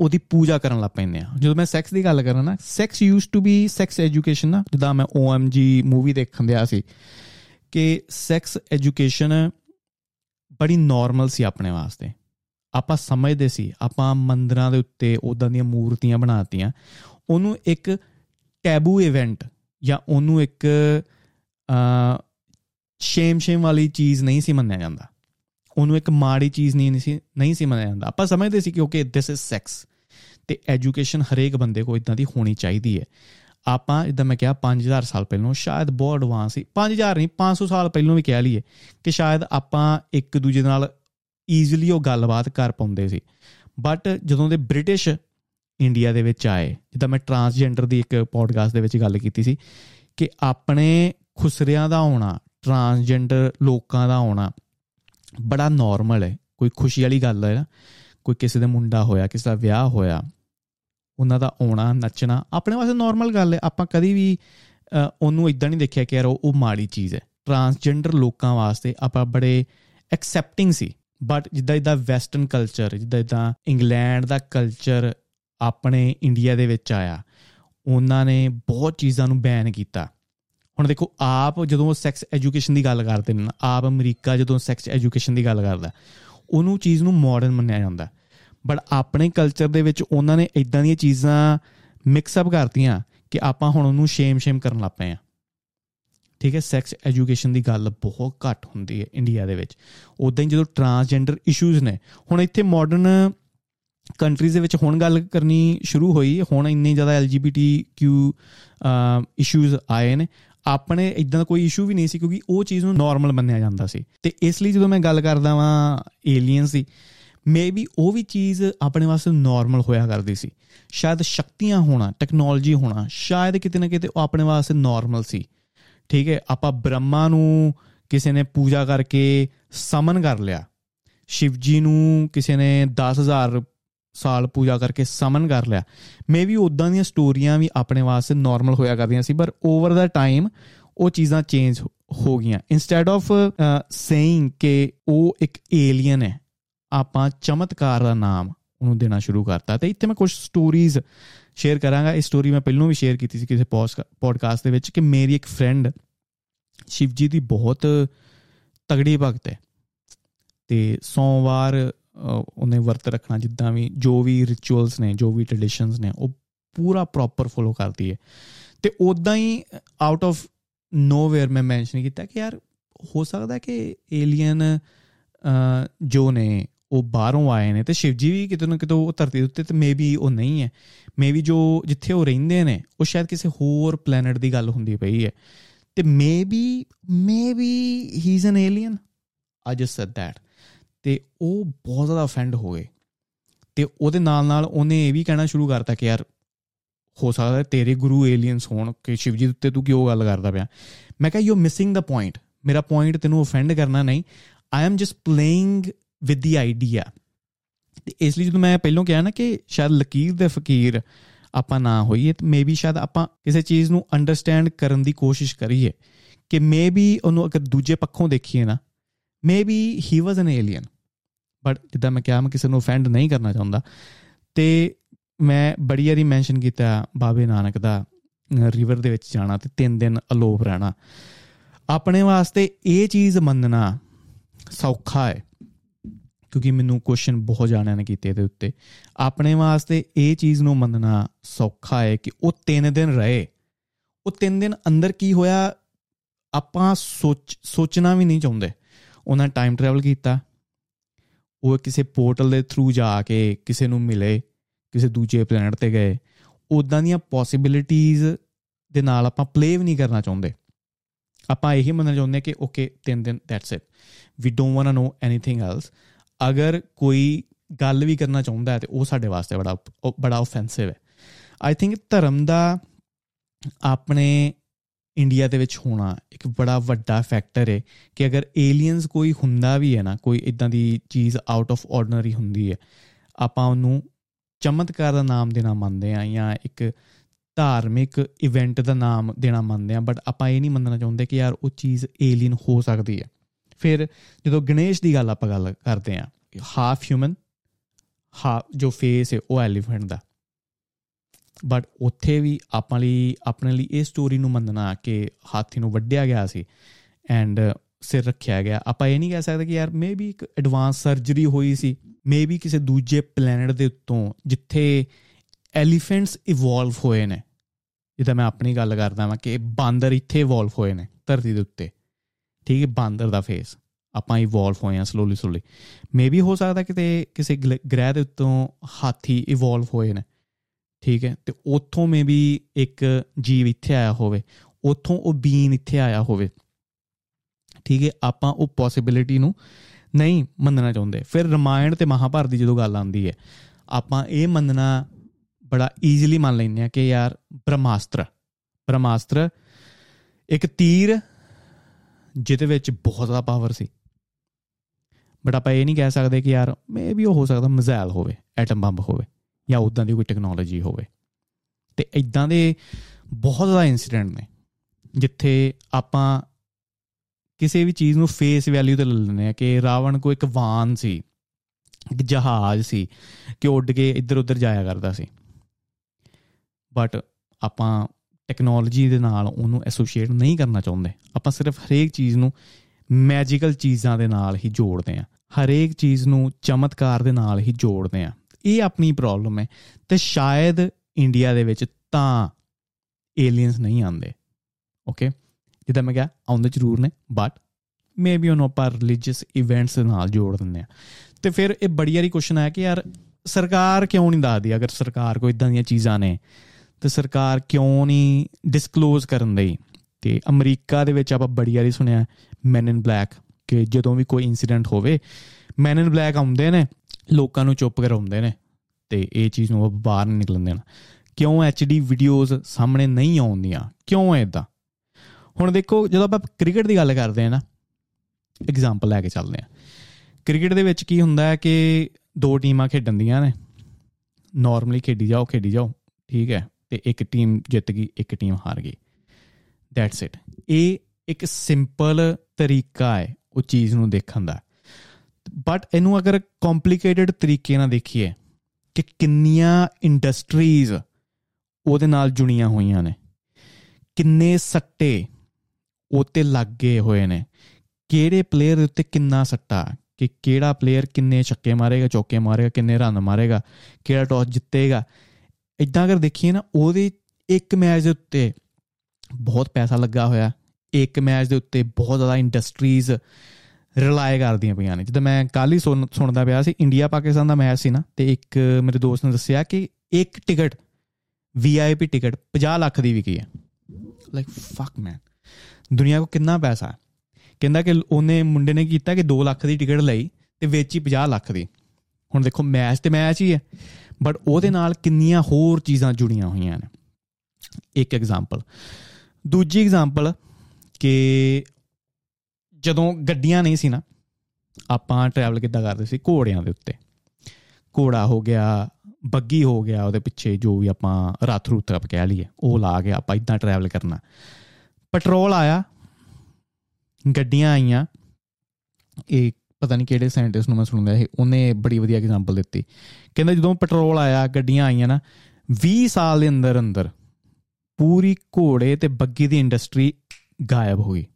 ਉਹਦੀ ਪੂਜਾ ਕਰਨ ਲੱਗ ਪੈਂਦੇ ਆ ਜਦੋਂ ਮੈਂ ਸੈਕਸ ਦੀ ਗੱਲ ਕਰਾਂ ਨਾ sex used to be sex education ਨਾ, ਜਿੱਦਾਂ ਮੈਂ OMG ਮੂਵੀ ਦੇਖਣ ਦਿਆ ਸੀ, ਕਿ ਸੈਕਸ ਐਜੂਕੇਸ਼ਨ ਬੜੀ ਨਾਰਮਲ ਸੀ ਆਪਣੇ ਵਾਸਤੇ। ਆਪਾਂ ਸਮਝਦੇ ਸੀ, ਆਪਾਂ ਮੰਦਰਾਂ ਦੇ ਉੱਤੇ ਉਦਾਂ ਦੀਆਂ ਮੂਰਤੀਆਂ ਬਣਾਤੀਆਂ, ਉਹਨੂੰ ਇੱਕ ਟੈਬੂ ਇਵੈਂਟ ਜਾਂ ਉਹਨੂੰ ਇੱਕ ਸ਼ੇਮ ਸ਼ੇਮ ਵਾਲੀ ਚੀਜ਼ ਨਹੀਂ ਸੀ ਮੰਨਿਆ ਜਾਂਦਾ। ਉਹਨੂੰ ਇੱਕ ਮਾੜੀ ਚੀਜ਼ ਨਹੀਂ ਸੀ ਨਹੀਂ ਸੀ ਮੰਨਿਆ ਜਾਂਦਾ। ਆਪਾਂ ਸਮਝਦੇ ਸੀ ਕਿ ਓਕੇ ਥਿਸ ਇਜ਼ ਸੈਕਸ ਤੇ ਐਜੂਕੇਸ਼ਨ ਹਰੇਕ ਬੰਦੇ ਕੋ ਇਦਾਂ ਦੀ ਹੋਣੀ ਚਾਹੀਦੀ ਹੈ। ਆਪਾਂ ਇਦਾਂ ਮੈਂ ਕਿਹਾ 5000 ਸਾਲ ਪਹਿਲਾਂ, ਸ਼ਾਇਦ ਬਹੁਤ ਐਡਵਾਂਸ ਸੀ। 5000 ਨਹੀਂ 500 ਸਾਲ ਪਹਿਲਾਂ ਵੀ ਕਹਿ ਲਈਏ ਕਿ ਸ਼ਾਇਦ ਆਪਾਂ ਇੱਕ ਦੂਜੇ ਨਾਲ ਈਜ਼ੀਲੀ ਉਹ ਗੱਲਬਾਤ ਕਰ ਪਾਉਂਦੇ ਸੀ। ਬਟ ਜਦੋਂ ਦੇ ਬ੍ਰਿਟਿਸ਼ ਇੰਡੀਆ ਦੇ ਵਿੱਚ ਆਏ, ਜਿੱਦਾਂ ਮੈਂ ਟਰਾਂਸਜੈਂਡਰ ਦੀ ਇੱਕ ਪੋਡਕਾਸਟ ਦੇ ਵਿੱਚ ਗੱਲ ਕੀਤੀ ਸੀ ਕਿ ਆਪਣੇ ਖੁਸਰਿਆਂ ਦਾ ਆਉਣਾ ਟਰਾਂਸਜੈਂਡਰ ਲੋਕਾਂ ਦਾ ਆਉਣਾ ਬੜਾ ਨਾਰਮਲ ਹੈ। ਕੋਈ ਖੁਸ਼ੀ ਵਾਲੀ ਗੱਲ ਹੈ ਨਾ। ਕੋਈ ਕਿਸੇ ਦੇ ਮੁੰਡਾ ਹੋਇਆ, ਕਿਸੇ ਦਾ ਵਿਆਹ ਹੋਇਆ, ਉਹਨਾਂ ਦਾ ਆਉਣਾ, ਨੱਚਣਾ ਆਪਣੇ ਵਾਸਤੇ ਨਾਰਮਲ ਗੱਲ ਹੈ। ਆਪਾਂ ਕਦੀ ਵੀ ਉਹਨੂੰ ਇਦਾਂ ਨਹੀਂ ਦੇਖਿਆ ਕਿ ਯਾਰ ਉਹ ਮਾੜੀ ਚੀਜ਼ ਹੈ। ਟਰਾਂਸਜੈਂਡਰ ਲੋਕਾਂ ਵਾਸਤੇ ਆਪਾਂ ਬੜੇ ਐਕਸੈਪਟਿੰਗ ਸੀ। ਬਟ ਜਿੱਦਾਂ ਇਦਾਂ ਵੈਸਟਰਨ ਕਲਚਰ ਜਿੱਦਾਂ ਇਦਾਂ ਇੰਗਲੈਂਡ ਦਾ ਕਲਚਰ ਆਪਣੇ ਇੰਡੀਆ ਦੇ ਵਿੱਚ ਆਇਆ, ਉਹਨਾਂ ਨੇ ਬਹੁਤ ਚੀਜ਼ਾਂ ਨੂੰ ਬੈਨ ਕੀਤਾ। ਹੁਣ ਦੇਖੋ, ਆਪ ਜਦੋਂ ਸੈਕਸ ਐਜੂਕੇਸ਼ਨ ਦੀ ਗੱਲ ਕਰਦੇ ਨੇ ਆਪ ਅਮਰੀਕਾ ਜਦੋਂ ਸੈਕਸ ਐਜੂਕੇਸ਼ਨ ਦੀ ਗੱਲ ਕਰਦਾ, ਉਹਨੂੰ ਚੀਜ਼ ਨੂੰ ਮਾਡਰਨ ਮੰਨਿਆ ਜਾਂਦਾ। ਬਟ ਆਪਣੇ ਕਲਚਰ ਦੇ ਵਿੱਚ ਉਹਨਾਂ ਨੇ ਇਦਾਂ ਦੀਆਂ ਚੀਜ਼ਾਂ ਮਿਕਸ ਅਪ ਕਰਤੀਆਂ ਕਿ ਆਪਾਂ ਹੁਣ ਉਹਨੂੰ ਸ਼ੇਮ ਸ਼ੇਮ ਕਰਨ ਲੱਗ ਪਏ ਆ ਠੀਕ ਹੈ ਸੈਕਸ ਐਜੂਕੇਸ਼ਨ ਦੀ ਗੱਲ ਬਹੁਤ ਘੱਟ ਹੁੰਦੀ ਹੈ ਇੰਡੀਆ ਦੇ ਵਿੱਚ। ਉਦਾਂ ਹੀ ਜਦੋਂ ਟਰਾਂਸਜੈਂਡਰ ਇਸ਼ੂਜ਼ ਨੇ, ਹੁਣ ਇੱਥੇ ਮਾਡਰਨ ਕੰਟਰੀਜ਼ ਦੇ ਵਿੱਚ ਹੁਣ ਗੱਲ ਕਰਨੀ ਸ਼ੁਰੂ ਹੋਈ, ਹੁਣ ਇੰਨੇ ਜ਼ਿਆਦਾ ਐਲਜੀਬੀਟੀਕਿਊ ਇਸ਼ੂਜ਼ ਆਏ ਨੇ। ਆਪਣੇ ਇਦਾਂ ਦਾ ਕੋਈ ਇਸ਼ੂ ਵੀ ਨਹੀਂ ਸੀ ਕਿਉਂਕਿ ਉਹ ਚੀਜ਼ ਨੂੰ ਨਾਰਮਲ ਮੰਨਿਆ ਜਾਂਦਾ ਸੀ। ਤੇ ਇਸ ਲਈ ਜਦੋਂ ਮੈਂ ਗੱਲ ਕਰਦਾ ਵਾਂ ਏਲੀਅਨਸ ਦੀ ਮੇਬੀ ਉਹ ਵੀ ਚੀਜ਼ ਆਪਣੇ ਵਾਸਤੇ ਨਾਰਮਲ ਹੋਇਆ ਕਰਦੀ ਸੀ। ਸ਼ਾਇਦ ਸ਼ਕਤੀਆਂ ਹੋਣਾ ਟੈਕਨੋਲੋਜੀ ਹੋਣਾ, ਸ਼ਾਇਦ ਕਿਤੇ ਨਾ ਕਿਤੇ ਉਹ ਆਪਣੇ ਵਾਸਤੇ ਨਾਰਮਲ ਸੀ। ਠੀਕ ਹੈ, ਆਪਾਂ ਬ੍ਰਹਮਾ ਨੂੰ ਕਿਸੇ ਨੇ ਪੂਜਾ ਕਰਕੇ ਸਮਨ ਕਰ ਲਿਆ। ਸ਼ਿਵਜੀ ਨੂੰ ਕਿਸੇ ਨੇ 10000 ਸਾਲ ਪੂਜਾ ਕਰਕੇ ਸਮਨ ਕਰ ਲਿਆ। ਮੇਬੀ ਉਦਾਂ ਦੀਆਂ ਸਟੋਰੀਆਂ ਵੀ ਆਪਣੇ ਵਾਸਤੇ ਨਾਰਮਲ ਹੋਇਆ ਕਰਦੀਆਂ ਸੀ ਪਰ ਓਵਰ ਦਾ ਟਾਈਮ ਉਹ ਚੀਜ਼ਾਂ ਚੇਂਜ ਹੋ ਗਈਆਂ। ਇਨਸਟੈਡ ਆਫ ਸੇਇੰਗ ਕਿ ਉਹ ਇੱਕ ਏਲੀਅਨ ਹੈ, ਆਪਾਂ ਚਮਤਕਾਰ ਦਾ ਨਾਮ ਉਹਨੂੰ ਦੇਣਾ ਸ਼ੁਰੂ ਕਰਤਾ। ਤੇ ਇੱਥੇ ਮੈਂ ਕੁਝ ਸਟੋਰੀਜ਼ ਸ਼ੇਅਰ ਕਰਾਂਗਾ। ਇਹ ਸਟੋਰੀ ਮੈਂ ਪਹਿਲਾਂ ਵੀ ਸ਼ੇਅਰ ਕੀਤੀ ਸੀ ਕਿਸੇ ਪੋਡਕਾਸਟ ਦੇ ਵਿੱਚ ਕਿ ਮੇਰੀ ਇੱਕ ਫਰੈਂਡ ਸ਼ਿਵਜੀ ਦੀ ਬਹੁਤ ਤਗੜੀ ਭਗਤ ਹੈ। ਤੇ ਸੋਮਵਾਰ ਉਹਨੇ ਵਰਤ ਰੱਖਣਾ, ਜਿੱਦਾਂ ਵੀ ਜੋ ਵੀ ਰਿਚੁਅਲਸ ਨੇ, ਜੋ ਵੀ ਟ੍ਰੈਡੀਸ਼ਨਸ ਨੇ, ਉਹ ਪੂਰਾ ਪ੍ਰੋਪਰ ਫੋਲੋ ਕਰਦੀ ਹੈ। ਤੇ ਉਦਾਂ ਹੀ ਆਊਟ ਆਫ ਨੋਵੇਅਰ ਮੈਂ ਮੈਂਸ਼ਨ ਕੀਤਾ ਕਿ ਯਾਰ, ਹੋ ਸਕਦਾ ਕਿ ਏਲੀਅਨ ਜੋ ਨੇ, ਉਹ ਬਾਹਰੋਂ ਆਏ ਨੇ। ਤੇ ਸ਼ਿਵਜੀ ਵੀ ਕਿਤੇ ਨਾ ਕਿਤੇ ਉਹ ਧਰਤੀ ਦੇ ਉੱਤੇ ਤੇ ਮੇਬੀ ਉਹ ਨਹੀਂ ਹੈ। ਮੇਬੀ ਜੋ ਜਿੱਥੇ ਉਹ ਰਹਿੰਦੇ ਨੇ, ਉਹ ਸ਼ਾਇਦ ਕਿਸੇ ਹੋਰ ਪਲੈਨਟ ਦੀ ਗੱਲ ਹੁੰਦੀ ਪਈ ਹੈ। ਤੇ maybe maybe he is an alien I just said that ਤੇ ਉਹ ਬਹੁਤ ਜ਼ਿਆਦਾ ਅਫੈਂਡ ਹੋ ਗਏ। ਤੇ ਉਹਦੇ ਨਾਲ ਨਾਲ ਉਹਨੇ ਇਹ ਵੀ ਕਹਿਣਾ ਸ਼ੁਰੂ ਕਰਤਾ ਕਿ ਯਾਰ ਹੋ ਸਕਦਾ ਤੇਰੇ ਗੁਰੂ ਏਲੀਅਨਸ ਹੋਣ ਕਿ ਸ਼ਿਵਜੀ ਉੱਤੇ ਤੂੰ ਕਿਉਂ ਗੱਲ ਕਰਦਾ ਪਿਆ? ਮੈਂ ਕਿਹਾ ਯੂ ਮਿਸਿੰਗ ਦਾ ਪੁਆਇੰਟ ਮੇਰਾ ਪੁਆਇੰਟ ਤੈਨੂੰ ਅਫੈਂਡ ਕਰਨਾ ਨਹੀਂ। I am just playing with the idea ਤੇ ਇਸ ਲਈ ਜਦੋਂ ਮੈਂ ਪਹਿਲਾਂ ਕਿਹਾ ਨਾ ਕਿ ਸ਼ਾਇਦ ਲਕੀਰ ਦੇ ਫਕੀਰ ਆਪਾਂ ਨਾ ਹੋਈਏ, ਤੇ ਮੇਬੀ ਸ਼ਾਇਦ ਆਪਾਂ ਕਿਸੇ ਚੀਜ਼ ਨੂੰ ਅੰਡਰਸਟੈਂਡ ਕਰਨ ਦੀ ਕੋਸ਼ਿਸ਼ ਕਰੀਏ ਕਿ ਮੇਬੀ ਉਹਨੂੰ ਅਗਰ ਦੂਜੇ ਪੱਖੋਂ ਦੇਖੀਏ ਨਾ maybe he was an alien but ਜਿੱਦਾਂ ਮੈਂ ਕਿਹਾ, ਮੈਂ ਕਿਸੇ ਨੂੰ ਅਫੈਂਡ ਨਹੀਂ ਕਰਨਾ ਚਾਹੁੰਦਾ। ਤੇ ਮੈਂ ਬੜੀ ਵਾਰੀ ਮੈਂਸ਼ਨ ਕੀਤਾ ਬਾਬੇ ਨਾਨਕ ਦਾ ਰਿਵਰ ਦੇ ਵਿੱਚ ਜਾਣਾ ਤੇ 3 ਦਿਨ ਅਲੋਪ ਰਹਿਣਾ। ਆਪਣੇ ਵਾਸਤੇ ਇਹ ਚੀਜ਼ ਮੰਨਣਾ ਸੌਖਾ ਹੈ, ਕਿਉਂਕਿ ਮੈਨੂੰ ਕੁਐਸਚਨ ਬਹੁਤ ਜਾਣਿਆਂ ਨੇ ਕੀਤੇ ਇਹਦੇ ਉੱਤੇ। ਆਪਣੇ ਵਾਸਤੇ ਇਹ ਚੀਜ਼ ਨੂੰ ਮੰਨਣਾ ਸੌਖਾ ਹੈ ਕਿ ਉਹ 3 ਦਿਨ ਰਹੇ। ਉਹ 3 ਦਿਨ ਅੰਦਰ ਕੀ ਹੋਇਆ, ਆਪਾਂ ਸੋਚ, ਸੋਚਣਾ ਵੀ ਨਹੀਂ ਚਾਹੁੰਦੇ। ਉਹਨਾਂ ਟਾਈਮ ਟਰੈਵਲ ਕੀਤਾ। ਉਹ ਕਿਸੇ ਪੋਰਟਲ ਦੇ ਥਰੂ ਜਾ ਕੇ ਕਿਸੇ ਨੂੰ ਮਿਲੇ, ਕਿਸੇ ਦੂਜੇ ਪਲੈਨਟ ਤੇ ਗਏ ਉਦਾਂ ਦੀਆਂ ਪੋਸਿਬਿਲਿਟੀਆਂ ਦੇ ਨਾਲ ਆਪਾਂ ਪਲੇ ਵੀ ਨਹੀਂ ਕਰਨਾ ਚਾਹੁੰਦੇ। ਆਪਾਂ ਇਹੀ ਮੰਨਣਾ ਚਾਹੁੰਦੇ ਕਿ ਓਕੇ 3 ਦਿਨ that's it we don't want to know anything else ਅਗਰ ਕੋਈ ਗੱਲ ਵੀ ਕਰਨਾ ਚਾਹੁੰਦਾ ਹੈ ਤੇ ਉਹ ਸਾਡੇ ਵਾਸਤੇ ਬੜਾ ਬੜਾ ਆਫੈਂਸਿਵ ਹੈ। ਆਈ ਥਿੰਕ ਧਰਮ ਦਾ ਆਪਣੇ ਇੰਡੀਆ ਦੇ ਵਿੱਚ ਹੋਣਾ ਇੱਕ ਬੜਾ ਵੱਡਾ ਫੈਕਟਰ ਹੈ ਕਿ ਅਗਰ ਏਲੀਅਨਸ ਕੋਈ ਹੁੰਦਾ ਵੀ ਹੈ ਨਾ, ਕੋਈ ਇਦਾਂ ਦੀ ਚੀਜ਼ ਆਊਟ ਆਫ ਆਰਡੀਨਰੀ ਹੁੰਦੀ ਹੈ, ਆਪਾਂ ਉਹਨੂੰ ਚਮਤਕਾਰ ਦਾ ਨਾਮ ਦੇਣਾ ਮੰਨਦੇ ਆ ਜਾਂ ਇੱਕ ਧਾਰਮਿਕ ਇਵੈਂਟ ਦਾ ਨਾਮ ਦੇਣਾ ਮੰਨਦੇ ਆ ਬਟ ਆਪਾਂ ਇਹ ਨਹੀਂ ਮੰਨਣਾ ਚਾਹੁੰਦੇ ਕਿ ਯਾਰ ਉਹ ਚੀਜ਼ ਏਲੀਅਨ ਹੋ ਸਕਦੀ ਹੈ। ਫਿਰ ਜਦੋਂ ਗਣੇਸ਼ ਦੀ ਗੱਲ ਆਪਾਂ ਗੱਲ ਕਰਦੇ ਆ ਹਾਫ ਹਿਊਮਨ ਹਾ ਜੋ ਫੇਸ ਹੈ ਉਹ ਐਲੀਫੈਂਟ ਦਾ। ਬਟ ਉੱਥੇ ਵੀ ਆਪਾਂ ਲਈ, ਆਪਣੇ ਲਈ ਇਹ ਸਟੋਰੀ ਨੂੰ ਮੰਨਣਾ ਕਿ ਹਾਥੀ ਨੂੰ ਵੱਢਿਆ ਗਿਆ ਸੀ ਐਂਡ ਸਿਰ ਰੱਖਿਆ ਗਿਆ। ਆਪਾਂ ਇਹ ਨਹੀਂ ਕਹਿ ਸਕਦੇ ਕਿ ਯਾਰ ਮੇਬੀ ਇੱਕ ਐਡਵਾਂਸ ਸਰਜਰੀ ਹੋਈ ਸੀ। ਮੇਬੀ ਕਿਸੇ ਦੂਜੇ ਪਲੈਨਟ ਦੇ ਉੱਤੋਂ ਜਿੱਥੇ ਐਲੀਫੈਂਟਸ ਇਵੋਲਵ ਹੋਏ ਨੇ। ਜਿੱਦਾਂ ਮੈਂ ਆਪਣੀ ਗੱਲ ਕਰਦਾ ਹਾਂ ਕਿ ਬਾਂਦਰ ਇੱਥੇ ਇਵੋਲਵ ਹੋਏ ਨੇ ਧਰਤੀ ਦੇ ਉੱਤੇ। ਠੀਕ ਹੈ, ਬਾਂਦਰ ਦਾ ਫੇਸ ਆਪਾਂ ਇਵੋਲਵ ਹੋਏ ਆ ਸਲੋਲੀ ਸਲੋਲੀ ਮੇਬੀ ਹੋ ਸਕਦਾ ਕਿਤੇ ਕਿਸੇ ਗ੍ਰਹਿ ਦੇ ਉੱਤੋਂ ਹਾਥੀ ਇਵੋਲਵ ਹੋਏ ਨੇ। ਠੀਕ ਹੈ? ਤੇ ਉੱਥੋਂ ਮੇਬੀ ਇੱਕ ਜੀਵ ਇੱਥੇ ਆਇਆ ਹੋਵੇ। ਉੱਥੋਂ ਉਹ ਬੀਨ ਇੱਥੇ ਆਇਆ ਹੋਵੇ। ਠੀਕ ਹੈ? ਆਪਾਂ ਉਹ ਪੋਸਿਬਿਲਿਟੀ ਨੂੰ ਨਹੀਂ ਮੰਨਣਾ ਚਾਹੁੰਦੇ। ਫਿਰ ਰਮਾਇਣ ਤੇ ਮਹਾਭਾਰਤ ਦੀ ਜਦੋਂ ਗੱਲ ਆਉਂਦੀ ਹੈ, ਆਪਾਂ ਇਹ ਮੰਨਣਾ ਬੜਾ ਈਜ਼ੀਲੀ ਮੰਨ ਲੈਂਦੇ ਆ ਕਿ ਯਾਰ ਬ੍ਰਹਮਾਸਤਰ ਬ੍ਰਹਮਾਸਤਰ ਇੱਕ ਤੀਰ ਜਿਹਦੇ ਵਿੱਚ ਬਹੁਤ ਜ਼ਿਆਦਾ ਪਾਵਰ ਸੀ। ਬਟ ਆਪਾਂ ਇਹ ਨਹੀਂ ਕਹਿ ਸਕਦੇ ਕਿ ਯਾਰ ਮੇਬੀ ਉਹ ਹੋ ਸਕਦਾ ਮਿਜ਼ਾਈਲ ਹੋਵੇ ਐਟਮ ਬੰਬ ਹੋਵੇ। ਜਾਂ ਉਦਾਂ ਦੀ ਕੋਈ ਟੈਕਨੋਲੋਜੀ ਹੋਵੇ। ਤੇ ਇਦਾਂ ਦੇ ਬਹੁਤ ਜ਼ਿਆਦਾ ਇਨਸੀਡੈਂਟ ਨੇ, ਜਿੱਥੇ ਆਪਾਂ ਕਿਸੇ ਵੀ ਚੀਜ਼ ਨੂੰ ਫੇਸ ਵੈਲਿਊ ਤੇ ਲੈ ਲੈਂਦੇ ਆ ਕਿ ਰਾਵਣ ਕੋ ਇੱਕ ਵਾਨ ਸੀ, ਇੱਕ ਜਹਾਜ਼ ਸੀ ਕਿ ਉੱਡ ਕੇ ਇੱਧਰ ਉੱਧਰ ਜਾਇਆ ਕਰਦਾ ਸੀ। ਬਟ ਆਪਾਂ ਟੈਕਨੋਲੋਜੀ ਦੇ ਨਾਲ ਉਹਨੂੰ ਐਸੋਸੀਏਟ ਨਹੀਂ ਕਰਨਾ ਚਾਹੁੰਦੇ। ਆਪਾਂ ਸਿਰਫ ਹਰੇਕ ਚੀਜ਼ ਨੂੰ ਮੈਜੀਕਲ ਚੀਜ਼ਾਂ ਦੇ ਨਾਲ ਹੀ ਜੋੜਦੇ ਆ ਹਰੇਕ ਚੀਜ਼ ਨੂੰ ਚਮਤਕਾਰ ਦੇ ਨਾਲ ਹੀ ਜੋੜਦੇ ਆ ਇਹ ਆਪਣੀ ਪ੍ਰੋਬਲਮ ਹੈ। ਤੇ ਸ਼ਾਇਦ ਇੰਡੀਆ ਦੇ ਵਿੱਚ ਤਾਂ ਏਲੀਅਨਸ ਨਹੀਂ ਆਉਂਦੇ। ਓਕੇ ਜਿੱਦਾਂ ਮੈਂ ਕਿਹਾ, ਆਉਂਦੇ ਜ਼ਰੂਰ ਨੇ ਬਟ ਮੇਬੀ ਉਹਨੂੰ ਆਪਾਂ ਰਿਲੀਜੀਅਸ ਇਵੈਂਟਸ ਦੇ ਨਾਲ ਜੋੜ ਦਿੰਦੇ ਆ ਤੇ ਫਿਰ ਇਹ ਬੜੀ ਵਾਰੀ ਕੁਐਸਚਨ ਹੈ ਕਿ ਯਾਰ, ਸਰਕਾਰ ਕਿਉਂ ਨਹੀਂ ਦੱਸਦੀ? ਅਗਰ ਸਰਕਾਰ ਕੋਈ ਇਦਾਂ ਦੀਆਂ ਚੀਜ਼ਾਂ ਨੇ, ਤੇ ਸਰਕਾਰ ਕਿਉਂ ਨਹੀਂ ਡਿਸਕਲੋਜ਼ ਕਰਨ ਦੀ ਤੇ ਅਮਰੀਕਾ ਦੇ ਵਿੱਚ ਆਪਾਂ ਬੜੀ ਵਾਰੀ ਸੁਣਿਆ ਮੈਨ ਇਨ ਬਲੈਕ ਕਿ ਜਦੋਂ ਵੀ ਕੋਈ ਇਨਸੀਡੈਂਟ ਹੋਵੇ ਮੈਨ ਇਨ ਬਲੈਕ ਆਉਂਦੇ ਨੇ ਲੋਕਾਂ ਨੂੰ ਚੁੱਪ ਕਰਾਉਂਦੇ ਨੇ ਤੇ ਇਹ ਚੀਜ਼ ਨੂੰ ਬਾਹਰ ਨਹੀਂ ਨਿਕਲਣ ਦੇਣਾ। ਕਿਉਂ ਐਚਡੀ ਵੀਡੀਓਜ਼ ਸਾਹਮਣੇ ਨਹੀਂ ਆਉਂਦੀਆਂ? ਕਿਉਂ ਐਦਾਂ ਹੁਣ ਦੇਖੋ, ਜਦੋਂ ਆਪਾਂ ਕ੍ਰਿਕਟ ਦੀ ਗੱਲ ਕਰਦੇ ਆ ਨਾ ਐਗਜ਼ਾਮਪਲ ਲੈ ਕੇ ਚੱਲਦੇ ਆ ਕ੍ਰਿਕਟ ਦੇ ਵਿੱਚ ਕੀ ਹੁੰਦਾ ਹੈ ਕਿ ਦੋ ਟੀਮਾਂ ਖੇਡਣ ਦੀਆਂ ਨੇ। ਨਾਰਮਲੀ ਖੇਡੀ ਜਾਓ ਖੇਡੀ ਜਾਓ, ਠੀਕ ਹੈ, ਤੇ ਇੱਕ ਟੀਮ ਜਿੱਤ ਗਈ, ਇੱਕ ਟੀਮ ਹਾਰ ਗਈ। ਦੈਟਸ ਇਟ ਇਹ ਇੱਕ ਸਿੰਪਲ ਤਰੀਕਾ ਹੈ, ਉਹ ਚੀਜ਼ ਨੂੰ ਦੇਖਣ ਦਾ। ਬਟ ਇਹਨੂੰ ਅਗਰ ਕੰਪਲਿਕੇਟਿਡ ਤਰੀਕੇ ਨਾਲ ਦੇਖੀਏ ਕਿ ਕਿੰਨੀਆਂ ਇੰਡਸਟਰੀਜ਼ ਉਹਦੇ ਨਾਲ ਜੁੜੀਆਂ ਹੋਈਆਂ ਨੇ, ਕਿੰਨੇ ਸੱਟੇ ਉਤੇ ਲੱਗੇ ਹੋਏ ਨੇ, ਕਿਹੜੇ ਪਲੇਅਰ ਉੱਤੇ ਕਿੰਨਾ ਸੱਟਾ, ਕਿ ਕਿਹੜਾ ਪਲੇਅਰ ਕਿੰਨੇ ਛੱਕੇ ਮਾਰੇਗਾ, ਚੌਕੇ ਮਾਰੇਗਾ, ਕਿੰਨੇ ਰਨ ਮਾਰੇਗਾ, ਕਿਹੜਾ ਟਾਸ ਜਿੱਤੇਗਾ। ਇਦਾਂ ਅਗਰ ਦੇਖੀਏ ਨਾ, ਉਹਦੇ ਇੱਕ ਮੈਚ ਦੇ ਉੱਤੇ ਬਹੁਤ ਪੈਸਾ ਲੱਗਾ ਹੋਇਆ, ਇੱਕ ਮੈਚ ਦੇ ਉੱਤੇ ਬਹੁਤ ਜ਼ਿਆਦਾ ਇੰਡਸਟਰੀਜ਼ ਰਿਲਾਈ ਕਰਦੀਆਂ ਪਈਆਂ ਨੇ। ਜਦੋਂ ਮੈਂ ਕੱਲ ਹੀ ਸੁਣਦਾ ਪਿਆ ਸੀ ਇੰਡੀਆ ਪਾਕਿਸਤਾਨ ਦਾ ਮੈਚ ਸੀ ਨਾ, ਤੇ ਇੱਕ ਮੇਰੇ ਦੋਸਤ ਨੇ ਦੱਸਿਆ ਕਿ ਇੱਕ ਟਿਕਟ ਵੀਆਈਪੀ ਟਿਕਟ 50 ਲੱਖ ਦੀ ਵਿਕੀ ਹੈ। ਲਾਈਕ ਫੱਕ ਮੈਨ ਦੁਨੀਆ ਕੋ ਕਿੰਨਾ ਪੈਸਾ ਹੈ? ਕਹਿੰਦਾ ਕਿ ਉਹਨੇ, ਮੁੰਡੇ ਨੇ ਕੀਤਾ ਕਿ 2 ਲੱਖ ਦੀ ਟਿਕਟ ਲਈ ਤੇ ਵੇਚੀ 50 ਲੱਖ ਦੀ। ਹੁਣ ਦੇਖੋ, ਮੈਚ ਤੇ ਮੈਚ ਹੀ ਹੈ ਬਟ ਉਹਦੇ ਨਾਲ ਕਿੰਨੀਆਂ ਹੋਰ ਚੀਜ਼ਾਂ ਜੁੜੀਆਂ ਹੋਈਆਂ ਨੇ। ਇੱਕ ਐਗਜ਼ਾਮਪਲ ਦੂਜੀ ਐਗਜ਼ਾਮਪਲ ਕਿ ਜਦੋਂ ਗੱਡੀਆਂ ਨਹੀਂ ਸੀ ਨਾ, ਆਪਾਂ ਟਰੈਵਲ ਕਿੱਦਾਂ ਕਰਦੇ ਸੀ? ਘੋੜਿਆਂ ਦੇ ਉੱਤੇ। ਘੋੜਾ ਹੋ ਗਿਆ, ਬੱਗੀ ਹੋ ਗਿਆ, ਉਹਦੇ ਪਿੱਛੇ ਜੋ ਵੀ ਆਪਾਂ ਰਾਤ ਰੂਤ ਆਪ ਕਹਿ ਲਈਏ, ਉਹ ਲਾ ਕੇ ਆਪਾਂ ਇਦਾਂ ਟਰੈਵਲ ਕਰਨਾ। ਪੈਟਰੋਲ ਆਇਆ, ਗੱਡੀਆਂ ਆਈਆਂ। ਇਹ ਪਤਾ ਨਹੀਂ ਕਿਹੜੇ ਸਾਇੰਟਿਸਟ ਨੂੰ ਮੈਂ ਸੁਣਦਾ ਇਹ ਉਹਨੇ ਬੜੀ ਵਧੀਆ ਐਗਜ਼ਾਮਪਲ ਦਿੱਤੀ। ਕਹਿੰਦਾ ਜਦੋਂ ਪੈਟਰੋਲ ਆਇਆ, ਗੱਡੀਆਂ ਆਈਆਂ ਨਾ 20 ਸਾਲ ਦੇ ਅੰਦਰ ਅੰਦਰ ਪੂਰੀ ਘੋੜੇ ਤੇ ਬੱਗੀ ਦੀ ਇੰਡਸਟਰੀ ਗਾਇਬ ਹੋ ਗਈ।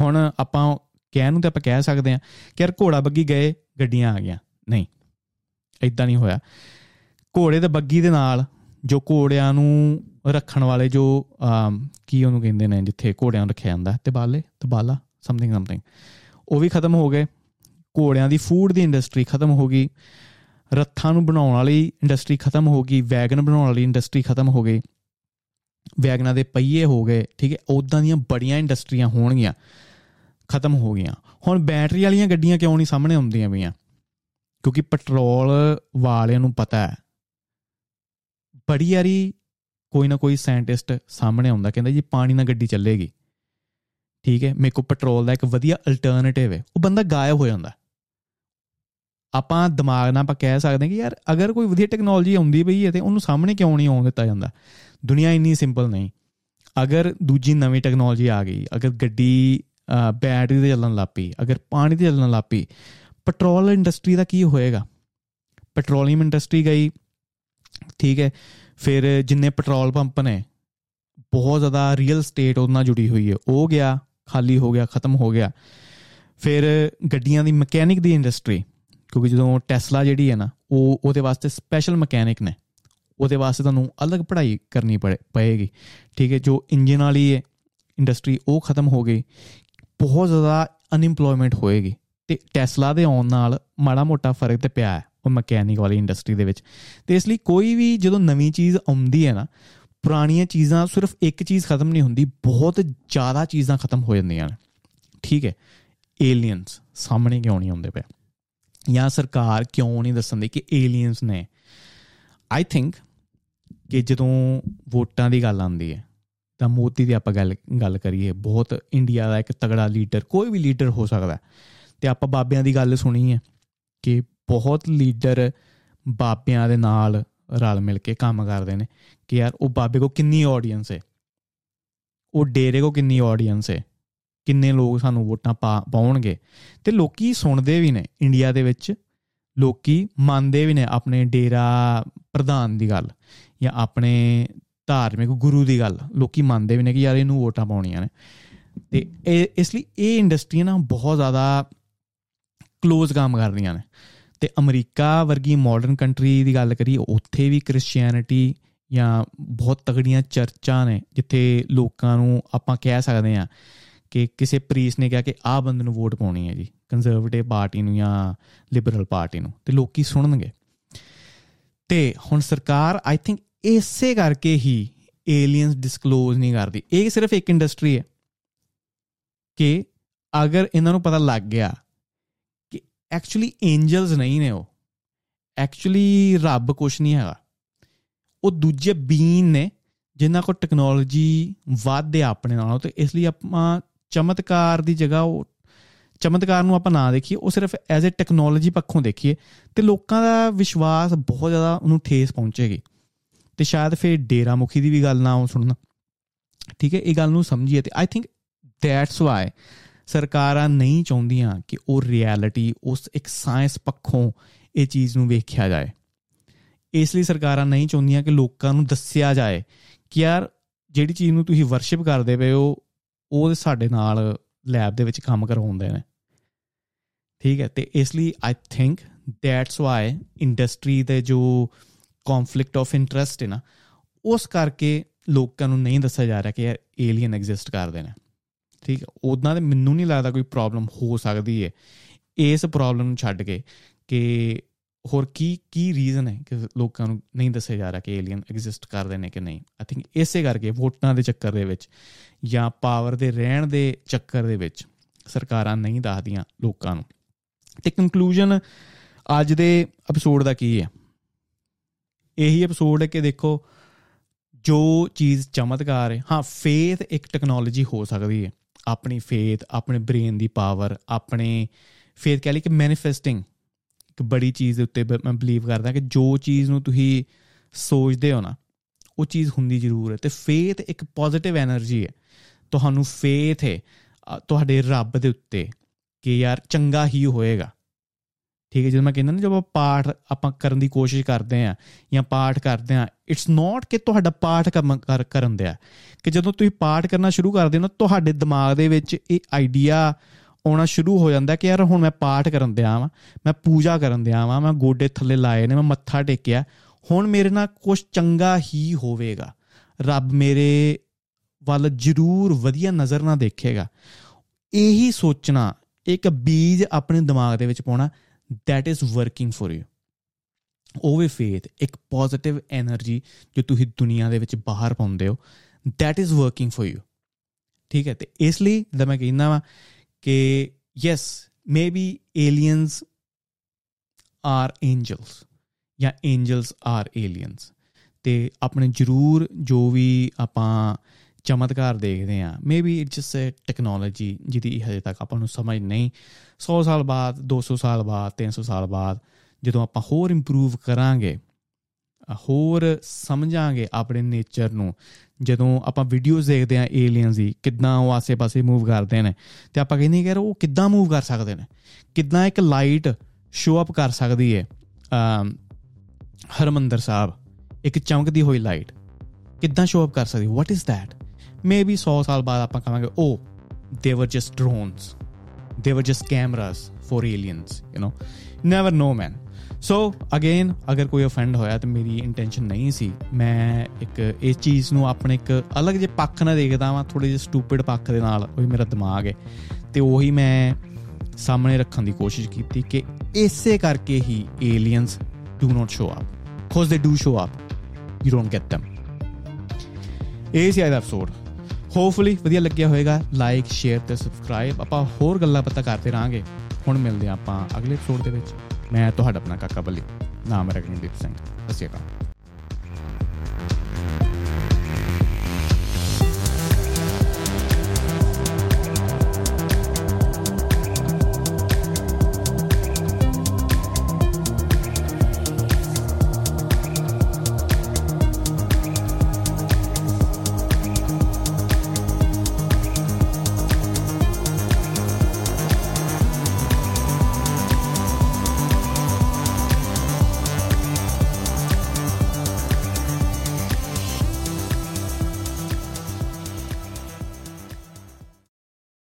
ਹੁਣ ਆਪਾਂ ਕਹਿਣ ਨੂੰ ਤੇ ਆਪਾਂ ਕਹਿ ਸਕਦੇ ਹਾਂ ਕਿ ਯਾਰ ਘੋੜਾ ਬੱਗੀ ਗਏ, ਗੱਡੀਆਂ ਆ ਗਈਆਂ। ਨਹੀਂ ਇਦਾਂ ਨਹੀਂ ਹੋਇਆ। ਘੋੜੇ ਤੇ ਬੱਗੀ ਦੇ ਨਾਲ ਜੋ ਘੋੜਿਆਂ ਨੂੰ ਰੱਖਣ ਵਾਲੇ ਜੋ ਕੀ ਉਹਨੂੰ ਕਹਿੰਦੇ ਨੇ ਜਿੱਥੇ ਘੋੜਿਆਂ ਨੂੰ ਰੱਖਿਆ ਜਾਂਦਾ ਤੇ ਬਾਲੇ ਤੇ ਬਾਲਾ ਸਮਥਿੰਗ ਸਮਥਿੰਗ ਉਹ ਵੀ ਖਤਮ ਹੋ ਗਏ। ਘੋੜਿਆਂ ਦੀ ਫੂਡ ਦੀ ਇੰਡਸਟਰੀ ਖਤਮ ਹੋ ਗਈ। ਰੱਥਾਂ ਨੂੰ ਬਣਾਉਣ ਵਾਲੀ ਇੰਡਸਟਰੀ ਖਤਮ ਹੋ ਗਈ। ਵੈਗਨ ਬਣਾਉਣ ਵਾਲੀ ਇੰਡਸਟਰੀ ਖਤਮ ਹੋ ਗਈ। ਵੈਗਨਾਂ ਦੇ ਪਹੀਏ ਹੋ ਗਏ, ਠੀਕ ਹੈ ਉਦਾਂ ਦੀਆਂ ਬੜੀਆਂ ਇੰਡਸਟਰੀਆਂ ਹੋਣਗੀਆਂ, ਖਤਮ ਹੋ ਗਈਆਂ। ਹੁਣ ਬੈਟਰੀ ਵਾਲੀਆਂ ਗੱਡੀਆਂ ਕਿਉਂ ਨਹੀਂ ਸਾਹਮਣੇ ਆਉਂਦੀਆਂ ਪਈਆਂ? ਕਿਉਂਕਿ ਪੈਟਰੋਲ ਵਾਲਿਆਂ ਨੂੰ ਪਤਾ ਹੈ। ਬੜੀ ਵਾਰੀ ਕੋਈ ਨਾ ਕੋਈ ਸਾਇੰਟਿਸਟ ਸਾਹਮਣੇ ਆਉਂਦਾ, ਕਹਿੰਦਾ ਜੀ ਪਾਣੀ ਨਾਲ ਗੱਡੀ ਚੱਲੇਗੀ। ਠੀਕ ਹੈ, ਮੇਰੇ ਕੋ ਪੈਟਰੋਲ ਦਾ ਇੱਕ ਵਧੀਆ ਅਲਟਰਨੇਟਿਵ ਹੈ। ਉਹ ਬੰਦਾ ਗਾਇਬ ਹੋ ਜਾਂਦਾ। ਆਪਾਂ ਦਿਮਾਗ ਨਾਲ ਆਪਾਂ ਕਹਿ ਸਕਦੇ ਹਾਂ ਕਿ ਯਾਰ ਅਗਰ ਕੋਈ ਵਧੀਆ ਟੈਕਨੋਲੋਜੀ ਆਉਂਦੀ ਪਈ ਹੈ ਤੇ ਉਹਨੂੰ ਸਾਹਮਣੇ ਕਿਉਂ ਨਹੀਂ ਆਉਣ ਦਿੱਤਾ ਜਾਂਦਾ? ਦੁਨੀਆ ਇੰਨੀ ਸਿੰਪਲ ਨਹੀਂ। ਅਗਰ ਦੂਜੀ ਨਵੀਂ ਟੈਕਨੋਲੋਜੀ ਆ ਗਈ, ਅਗਰ ਗੱਡੀ ਬੈਟਰੀ ਤੇ ਚੱਲਣ ਲੱਪੀ ਅਗਰ ਪਾਣੀ ਤੇ ਚੱਲਣ ਲੱਪੀ ਪੈਟਰੋਲ ਇੰਡਸਟਰੀ ਦਾ ਕੀ ਹੋਏਗਾ? ਪੈਟਰੋਲੀਅਮ ਇੰਡਸਟਰੀ ਗਈ, ਠੀਕ ਹੈ, ਫਿਰ ਜਿੰਨੇ ਪੈਟਰੋਲ ਪੰਪ ਨੇ, ਬਹੁਤ ਜ਼ਿਆਦਾ ਰੀਅਲ ਸਟੇਟ ਉਹਨਾਂ ਨਾਲ ਜੁੜੀ ਹੋਈ ਹੈ। ਉਹ ਗਿਆ, ਖਾਲੀ ਹੋ ਗਿਆ, ਖਤਮ ਹੋ ਗਿਆ। ਫਿਰ ਗੱਡੀਆਂ ਦੀ ਮਕੈਨਿਕ ਦੀ ਇੰਡਸਟਰੀ ਕਿਉਂਕਿ ਜਦੋਂ ਟੈਸਲਾ ਜਿਹੜੀ ਹੈ ਨਾ, ਉਹ ਉਹਦੇ ਵਾਸਤੇ ਸਪੈਸ਼ਲ ਮਕੈਨਿਕ ਨੇ। ਉਹਦੇ ਵਾਸਤੇ ਤੁਹਾਨੂੰ ਅਲੱਗ ਪੜ੍ਹਾਈ ਕਰਨੀ ਪਏਗੀ। ਠੀਕ ਹੈ, ਜੋ ਇੰਜਨ ਵਾਲੀ ਹੈ ਇੰਡਸਟਰੀ ਉਹ ਖਤਮ ਹੋ ਗਈ, ਬਹੁਤ ਜ਼ਿਆਦਾ ਅਨਇੰਪਲੋਇਮੈਂਟ ਹੋਏਗੀ। ਤੇ ਟੈਸਲਾ ਦੇ ਆਉਣ ਨਾਲ ਮਾੜਾ ਮੋਟਾ ਫ਼ਰਕ ਤੇ ਪਿਆ ਹੈ, ਉਹ ਮਕੈਨਿਕ ਵਾਲੀ ਇੰਡਸਟਰੀ ਦੇ ਵਿੱਚ। ਤੇ ਇਸ ਲਈ ਕੋਈ ਵੀ ਜਦੋਂ ਨਵੀਂ ਚੀਜ਼ ਆਉਂਦੀ ਹੈ ਨਾ, ਪੁਰਾਣੀਆਂ ਚੀਜ਼ਾਂ ਸਿਰਫ ਇੱਕ ਚੀਜ਼ ਖਤਮ ਨਹੀਂ ਹੁੰਦੀ, ਬਹੁਤ ਜ਼ਿਆਦਾ ਚੀਜ਼ਾਂ ਖਤਮ ਹੋ ਜਾਂਦੀਆਂ ਨੇ। ਠੀਕ ਹੈ ਏਲੀਅਨਸ ਸਾਹਮਣੇ ਕਿਉਂ ਨਹੀਂ ਆਉਂਦੇ ਪਏ? ਜਾਂ ਸਰਕਾਰ ਕਿਉਂ ਨਹੀਂ ਦੱਸਦੀ ਕਿ ਏਲੀਅਨਸ ਨੇ? ਆਈ ਥਿੰਕ ਕਿ ਜਦੋਂ ਵੋਟਾਂ ਦੀ ਗੱਲ ਆਉਂਦੀ ਹੈ, ਤਾਂ ਮੋਦੀ ਦੀ ਆਪਾਂ ਗੱਲ ਗੱਲ ਕਰੀਏ, ਬਹੁਤ ਇੰਡੀਆ ਦਾ ਇੱਕ ਤਗੜਾ ਲੀਡਰ, ਕੋਈ ਵੀ ਲੀਡਰ ਹੋ ਸਕਦਾ ਤੇ ਆਪਾਂ ਬਾਬਿਆਂ ਦੀ ਗੱਲ ਸੁਣੀ ਹੈ ਕਿ ਬਹੁਤ ਲੀਡਰ ਬਾਬਿਆਂ ਦੇ ਨਾਲ ਰਲ ਮਿਲ ਕੇ ਕੰਮ ਕਰਦੇ ਨੇ ਕਿ ਯਾਰ ਉਹ ਬਾਬੇ ਕੋ ਕਿੰਨੀ ਆਡੀਅנס ਹੈ, ਉਹ ਡੇਰੇ ਕੋ ਕਿੰਨੀ ਆਡੀਅנס ਹੈ, ਕਿੰਨੇ ਲੋਕ ਸਾਨੂੰ ਵੋਟਾਂ ਪਾਉਣਗੇ। ਤੇ ਲੋਕੀ ਸੁਣਦੇ ਵੀ ਨੇ ਇੰਡੀਆ ਦੇ ਵਿੱਚ, ਲੋਕੀ ਮੰਨਦੇ ਵੀ ਨੇ ਆਪਣੇ ਡੇਰਾ ਪ੍ਰਧਾਨ ਦੀ ਗੱਲ। ਜਾਂ ਆਪਣੇ ਧਾਰਮਿਕ ਗੁਰੂ ਦੀ ਗੱਲ, ਲੋਕੀ ਮੰਨਦੇ ਵੀ ਨੇ ਕਿ ਯਾਰ ਇਹਨੂੰ ਵੋਟਾਂ ਪਾਉਣੀਆਂ ਨੇ। ਤੇ ਇਹ, ਇਸ ਲਈ ਇਹ ਇੰਡਸਟਰੀ ਨਾ ਬਹੁਤ ਜ਼ਿਆਦਾ ক্লোਜ਼ ਕੰਮ ਕਰਦੀਆਂ ਨੇ। ਤੇ ਅਮਰੀਕਾ ਵਰਗੀ ਮਾਡਰਨ ਕੰਟਰੀ ਦੀ ਗੱਲ ਕਰੀ ਉੱਥੇ ਵੀ ਕ੍ਰਿਸਚੀਅਨਿਟੀ ਜਾਂ ਬਹੁਤ ਤਗੜੀਆਂ ਚਰਚਾਂ ਨੇ, ਜਿੱਥੇ ਲੋਕਾਂ ਨੂੰ ਆਪਾਂ ਕਹਿ ਸਕਦੇ ਆ ਕਿ ਕਿਸੇ ਪ੍ਰੀਸ ਨੇ ਕਿਹਾ ਕਿ ਆਹ ਬੰਦੇ ਨੂੰ ਵੋਟ ਪਾਉਣੀ ਹੈ ਜੀ ਕੰਜ਼ਰਵੇਟਿਵ ਪਾਰਟੀ ਨੂੰ ਜਾਂ ਲਿਬਰਲ ਪਾਰਟੀ ਨੂੰ, ਤੇ ਲੋਕੀ ਸੁਣਨਗੇ। ਤੇ ਹੁਣ ਸਰਕਾਰ ਆਈ ਥਿੰਕ ਇਸੇ ਕਰਕੇ ਹੀ ਏਲੀਅਨਸ ਡਿਸਕਲੋਜ਼ ਨਹੀਂ ਕਰਦੀ। ਇਹ ਸਿਰਫ ਇੱਕ ਇੰਡਸਟਰੀ ਹੈ ਕਿ ਅਗਰ ਇਹਨਾਂ ਨੂੰ ਪਤਾ ਲੱਗ ਗਿਆ ਕਿ ਐਕਚੁਅਲੀ ਐਂਜਲਸ ਨਹੀਂ ਨੇ ਉਹ ਐਕਚੁਅਲੀ ਰੱਬ ਕੁਛ ਨਹੀਂ ਹੈਗਾ। ਉਹ ਦੂਜੇ ਬੀਨ ਨੇ ਜਿਨ੍ਹਾਂ ਕੋਲ ਟੈਕਨੋਲੋਜੀ ਵੱਧ ਹੈ ਆਪਣੇ ਨਾਲੋਂ ਤੇ ਇਸ ਲਈ ਆਪਾਂ ਚਮਤਕਾਰ ਦੀ ਜਗ੍ਹਾ ਉਹ ਚਮਤਕਾਰ ਨੂੰ ਆਪਾਂ ਨਾ ਦੇਖੀਏ, ਉਹ ਸਿਰਫ ਐਜ਼ ਅ ਟੈਕਨੋਲੋਜੀ ਪੱਖੋਂ ਦੇਖੀਏ ਤੇ ਲੋਕਾਂ ਦਾ ਵਿਸ਼ਵਾਸ ਬਹੁਤ ਜ਼ਿਆਦਾ ਉਹਨੂੰ ਠੇਸ ਪਹੁੰਚੇਗੀ। ਤੇ ਸ਼ਾਇਦ ਫਿਰ ਡੇਰਾ ਮੁਖੀ ਦੀ ਵੀ ਗੱਲ ਨਾ ਉਹ ਸੁਣਨਾ। ਠੀਕ ਹੈ, ਇਹ ਗੱਲ ਨੂੰ ਸਮਝੀਏ ਤੇ ਆਈ ਥਿੰਕ ਦੈਟਸ ਵਾਈ ਸਰਕਾਰਾਂ ਨਹੀਂ ਚਾਹੁੰਦੀਆਂ ਕਿ ਉਹ ਰਿਐਲਿਟੀ ਉਸ ਇੱਕ ਸਾਇੰਸ ਪੱਖੋਂ ਇਹ ਚੀਜ਼ ਨੂੰ ਵੇਖਿਆ ਜਾਏ। ਇਸ ਲਈ ਸਰਕਾਰਾਂ ਨਹੀਂ ਚਾਹੁੰਦੀਆਂ ਕਿ ਲੋਕਾਂ ਨੂੰ ਦੱਸਿਆ ਜਾਏ ਕਿ ਯਾਰ ਜਿਹੜੀ ਚੀਜ਼ ਨੂੰ ਤੁਸੀਂ ਵਰਸ਼ਿਪ ਕਰਦੇ ਪਏ ਹੋ, ਉਹ ਸਾਡੇ ਨਾਲ ਲੈਬ ਦੇ ਵਿੱਚ ਕੰਮ ਕਰਵਾਉਂਦੇ ਨੇ। ਠੀਕ ਹੈ, ਤੇ ਇਸ ਲਈ I think that's why industry ਦੇ ਜੋ ਕਨਫਲਿਕਟ ਆਫ ਇੰਟਰਸਟ ਹੈ ਨਾ, ਉਸ ਕਰਕੇ ਲੋਕਾਂ ਨੂੰ ਨਹੀਂ ਦੱਸਿਆ ਜਾ ਰਿਹਾ ਕਿ ਯਾਰ ਏਲੀਅਨ ਐਗਜ਼ਿਸਟ ਕਰਦੇ ਨੇ। ਠੀਕ ਹੈ ਉਦਾਂ ਤੇ ਮੈਨੂੰ ਨਹੀਂ ਲੱਗਦਾ ਕੋਈ ਪ੍ਰੋਬਲਮ ਹੋ ਸਕਦੀ ਹੈ ਇਸ ਪ੍ਰੋਬਲਮ ਨੂੰ ਛੱਡ ਕੇ ਕਿ ਹੋਰ ਕੀ ਕੀ ਰੀਜ਼ਨ ਹੈ ਕਿ ਲੋਕਾਂ ਨੂੰ ਨਹੀਂ ਦੱਸਿਆ ਜਾ ਰਿਹਾ ਕਿ ਏਲੀਅਨ ਐਗਜ਼ਿਸਟ ਕਰਦੇ ਨੇ ਕਿ ਨਹੀਂ। ਆਈ ਥਿੰਕ ਇਸੇ ਕਰਕੇ ਵੋਟਾਂ ਦੇ ਚੱਕਰ ਦੇ ਵਿੱਚ ਜਾਂ ਪਾਵਰ ਦੇ ਰਹਿਣ ਦੇ ਚੱਕਰ ਦੇ ਵਿੱਚ ਸਰਕਾਰਾਂ ਨਹੀਂ ਦੱਸਦੀਆਂ ਲੋਕਾਂ ਨੂੰ। ਤੇ ਕਨਕਲੂਜਨ ਅੱਜ ਦੇ ਐਪੀਸੋਡ ਦਾ ਕੀ ਹੈ? ਇਹੀ ਐਪੀਸੋਡ ਹੈ ਕਿ ਦੇਖੋ, ਜੋ ਚੀਜ਼ ਚਮਤਕਾਰ ਹੈ, ਹਾਂ ਫੇਥ ਇੱਕ ਟੈਕਨੋਲੋਜੀ ਹੋ ਸਕਦੀ ਹੈ। ਆਪਣੀ ਫੇਥ ਆਪਣੇ ਬ੍ਰੇਨ ਦੀ ਪਾਵਰ ਆਪਣੇ ਫੇਥ ਕਹ ਲਈ ਕਿ ਮੈਨੀਫੈਸਟਿੰਗ ਇੱਕ ਬੜੀ ਚੀਜ਼ ਦੇ ਉੱਤੇ ਮੈਂ ਬਲੀਵ ਕਰਦਾ ਕਿ ਜੋ ਚੀਜ਼ ਨੂੰ ਤੁਸੀਂ ਸੋਚਦੇ ਹੋ ਨਾ, ਉਹ ਚੀਜ਼ ਹੁੰਦੀ ਜ਼ਰੂਰ ਹੈ। ਤੇ ਫੇਥ ਇੱਕ ਪੋਜ਼ਿਟਿਵ એનર્ਜੀ ਹੈ। ਤੁਹਾਨੂੰ ਫੇਥ ਹੈ ਤੁਹਾਡੇ ਰੱਬ ਦੇ ਉੱਤੇ ਕਿ ਯਾਰ ਚੰਗਾ ਹੀ ਹੋਏਗਾ। ਠੀਕ ਹੈ, ਜਦੋਂ ਮੈਂ ਕਹਿੰਦਾ ਨਾ ਜਦੋਂ ਪਾਠ ਆਪਾਂ ਕਰਨ ਦੀ ਕੋਸ਼ਿਸ਼ ਕਰਦੇ ਆ ਜਾਂ ਪਾਠ ਕਰਦੇ ਆ ਇਟਸ ਨਾਟ ਕਿ ਤੁਹਾਡਾ ਪਾਠ ਕਰਨ ਦਿਆ। ਕਿ ਜਦੋਂ ਤੁਸੀਂ ਪਾਠ ਕਰਨਾ ਸ਼ੁਰੂ ਕਰਦੇ ਹੋ ਨਾ, ਤੁਹਾਡੇ ਦਿਮਾਗ ਦੇ ਵਿੱਚ ਇਹ ਆਈਡੀਆ ਆਉਣਾ ਸ਼ੁਰੂ ਹੋ ਜਾਂਦਾ ਕਿ ਯਾਰ ਹੁਣ ਮੈਂ ਪਾਠ ਕਰਨ ਦਿਆ ਵਾਂ, ਮੈਂ ਪੂਜਾ ਕਰਨ ਦਿਆ ਵਾਂ, ਮੈਂ ਗੋਡੇ ਥੱਲੇ ਲਾਏ ਨੇ, ਮੈਂ ਮੱਥਾ ਟੇਕਿਆ, ਹੁਣ ਮੇਰੇ ਨਾਲ ਕੁਝ ਚੰਗਾ ਹੀ ਹੋਵੇਗਾ। ਰੱਬ ਮੇਰੇ ਵੱਲ ਜ਼ਰੂਰ ਵਧੀਆ ਨਜ਼ਰ ਨਾਲ ਦੇਖੇਗਾ। ਇਹੀ ਸੋਚਣਾ, ਇੱਕ ਬੀਜ ਆਪਣੇ ਦਿਮਾਗ ਦੇ ਵਿੱਚ ਪਾਉਣਾ that is working for you ਉਹ ਵੀ ਫੇਥ ਇੱਕ ਪੋਜ਼ਿਟਿਵ એનર્ਜੀ ਜੋ ਤੁਸੀਂ ਦੁਨੀਆ ਦੇ ਵਿੱਚ ਬਾਹਰ ਪਾਉਂਦੇ ਹੋ that is working for you ਠੀਕ ਹੈ ਤੇ ਇਸ ਲਈ ਦਾ ਮੈਂ ਕਹਿੰਦਾ ਵਾਂ ਕਿ yes maybe aliens are angels ਜਾਂ angels are aliens ਤੇ ਆਪਣੇ ਜ਼ਰੂਰ ਜੋ ਵੀ ਆਪਾਂ ਚਮਤਕਾਰ ਦੇਖਦੇ ਆ maybe it's just uh technology ਜਿਹਦੀ ਹਜੇ ਤੱਕ ਆਪਾਂ ਨੂੰ ਸਮਝ ਨਹੀਂ। 100 ਸਾਲ ਬਾਅਦ 200 ਸਾਲ ਬਾਅਦ 300 ਸਾਲ ਬਾਅਦ ਜਦੋਂ ਆਪਾਂ ਹੋਰ ਇੰਪਰੂਵ ਕਰਾਂਗੇ, ਹੋਰ ਸਮਝਾਂਗੇ ਆਪਣੇ ਨੇਚਰ ਨੂੰ, ਜਦੋਂ ਆਪਾਂ ਵੀਡੀਓਜ਼ ਦੇਖਦੇ ਆ ਏਲੀਅਨਸ ਦੀ, ਕਿੱਦਾਂ ਉਹ ਆਸੇ-ਪਾਸੇ ਮੂਵ ਕਰਦੇ ਨੇ, ਤੇ ਆਪਾਂ ਕਹਿੰਦੇ ਕਿ ਉਹ ਕਿੱਦਾਂ ਮੂਵ ਕਰ ਸਕਦੇ ਨੇ? ਕਿੱਦਾਂ ਇੱਕ ਲਾਈਟ ਸ਼ੋ ਅਪ ਕਰ ਸਕਦੀ ਹੈ ਹਰਮੰਦਰ ਸਾਹਿਬ, ਇੱਕ ਚਮਕਦੀ ਹੋਈ ਲਾਈਟ ਕਿੱਦਾਂ ਸ਼ੋ ਅਪ ਕਰ ਸਕਦੀ? ਵਾਟ ਇਜ਼ ਥੈਟ ਮੇਬੀ 100 ਸਾਲ ਬਾਅਦ ਆਪਾਂ ਕਹਾਂਗੇ ਓ they were just drones they were just cameras for aliens, you know. Never know, man. So again ਅਗਰ ਕੋਈ ਅਫੈਂਡ ਹੋਇਆ ਤੇ ਮੇਰੀ ਇੰਟੈਂਸ਼ਨ ਨਹੀਂ ਸੀ ਮੈਂ ਇੱਕ ਇਸ ਚੀਜ਼ ਨੂੰ ਆਪਣੇ ਇੱਕ ਅਲੱਗ ਜਿਹੇ ਪੱਖ ਨਾਲ ਦੇਖਦਾ ਵਾਂ ਥੋੜੇ ਜਿਹੇ ਸਟੂਪਿਡ ਪੱਖ ਦੇ ਨਾਲ ਉਹ ਮੇਰਾ ਦਿਮਾਗ ਹੈ ਤੇ ਉਹੀ ਮੈਂ ਸਾਹਮਣੇ ਰੱਖਣ ਦੀ ਕੋਸ਼ਿਸ਼ ਕੀਤੀ ਕਿ ਇਸੇ ਕਰਕੇ ਹੀ aliens do not show up cause they do show up you don't get them. ਇਹ ਸੀ ਅੱਜ ਦਾ ਐਪੀਸੋਡ ਹੋਪਫੁਲੀ ਵਧੀਆ ਲੱਗਿਆ ਹੋਵੇਗਾ। ਲਾਈਕ ਸ਼ੇਅਰ ਤੇ ਸਬਸਕ੍ਰਾਈਬ ਆਪਾਂ ਹੋਰ ਗੱਲਾਂ ਪਤਾ ਕਰਦੇ ਰਾਂਗੇ ਹੁਣ ਮਿਲਦੇ ਆਪਾਂ ਅਗਲੇ ਐਪੀਸੋਡ ਦੇ ਵਿੱਚ। ਮੈਂ ਤੁਹਾਡਾ ਆਪਣਾ ਕਾਕਾ ਬੱਲੀ। ਨਾਮ ਹੈ ਰਗਨਦੀਪ ਸਿੰਘ। ਅਸਿਆ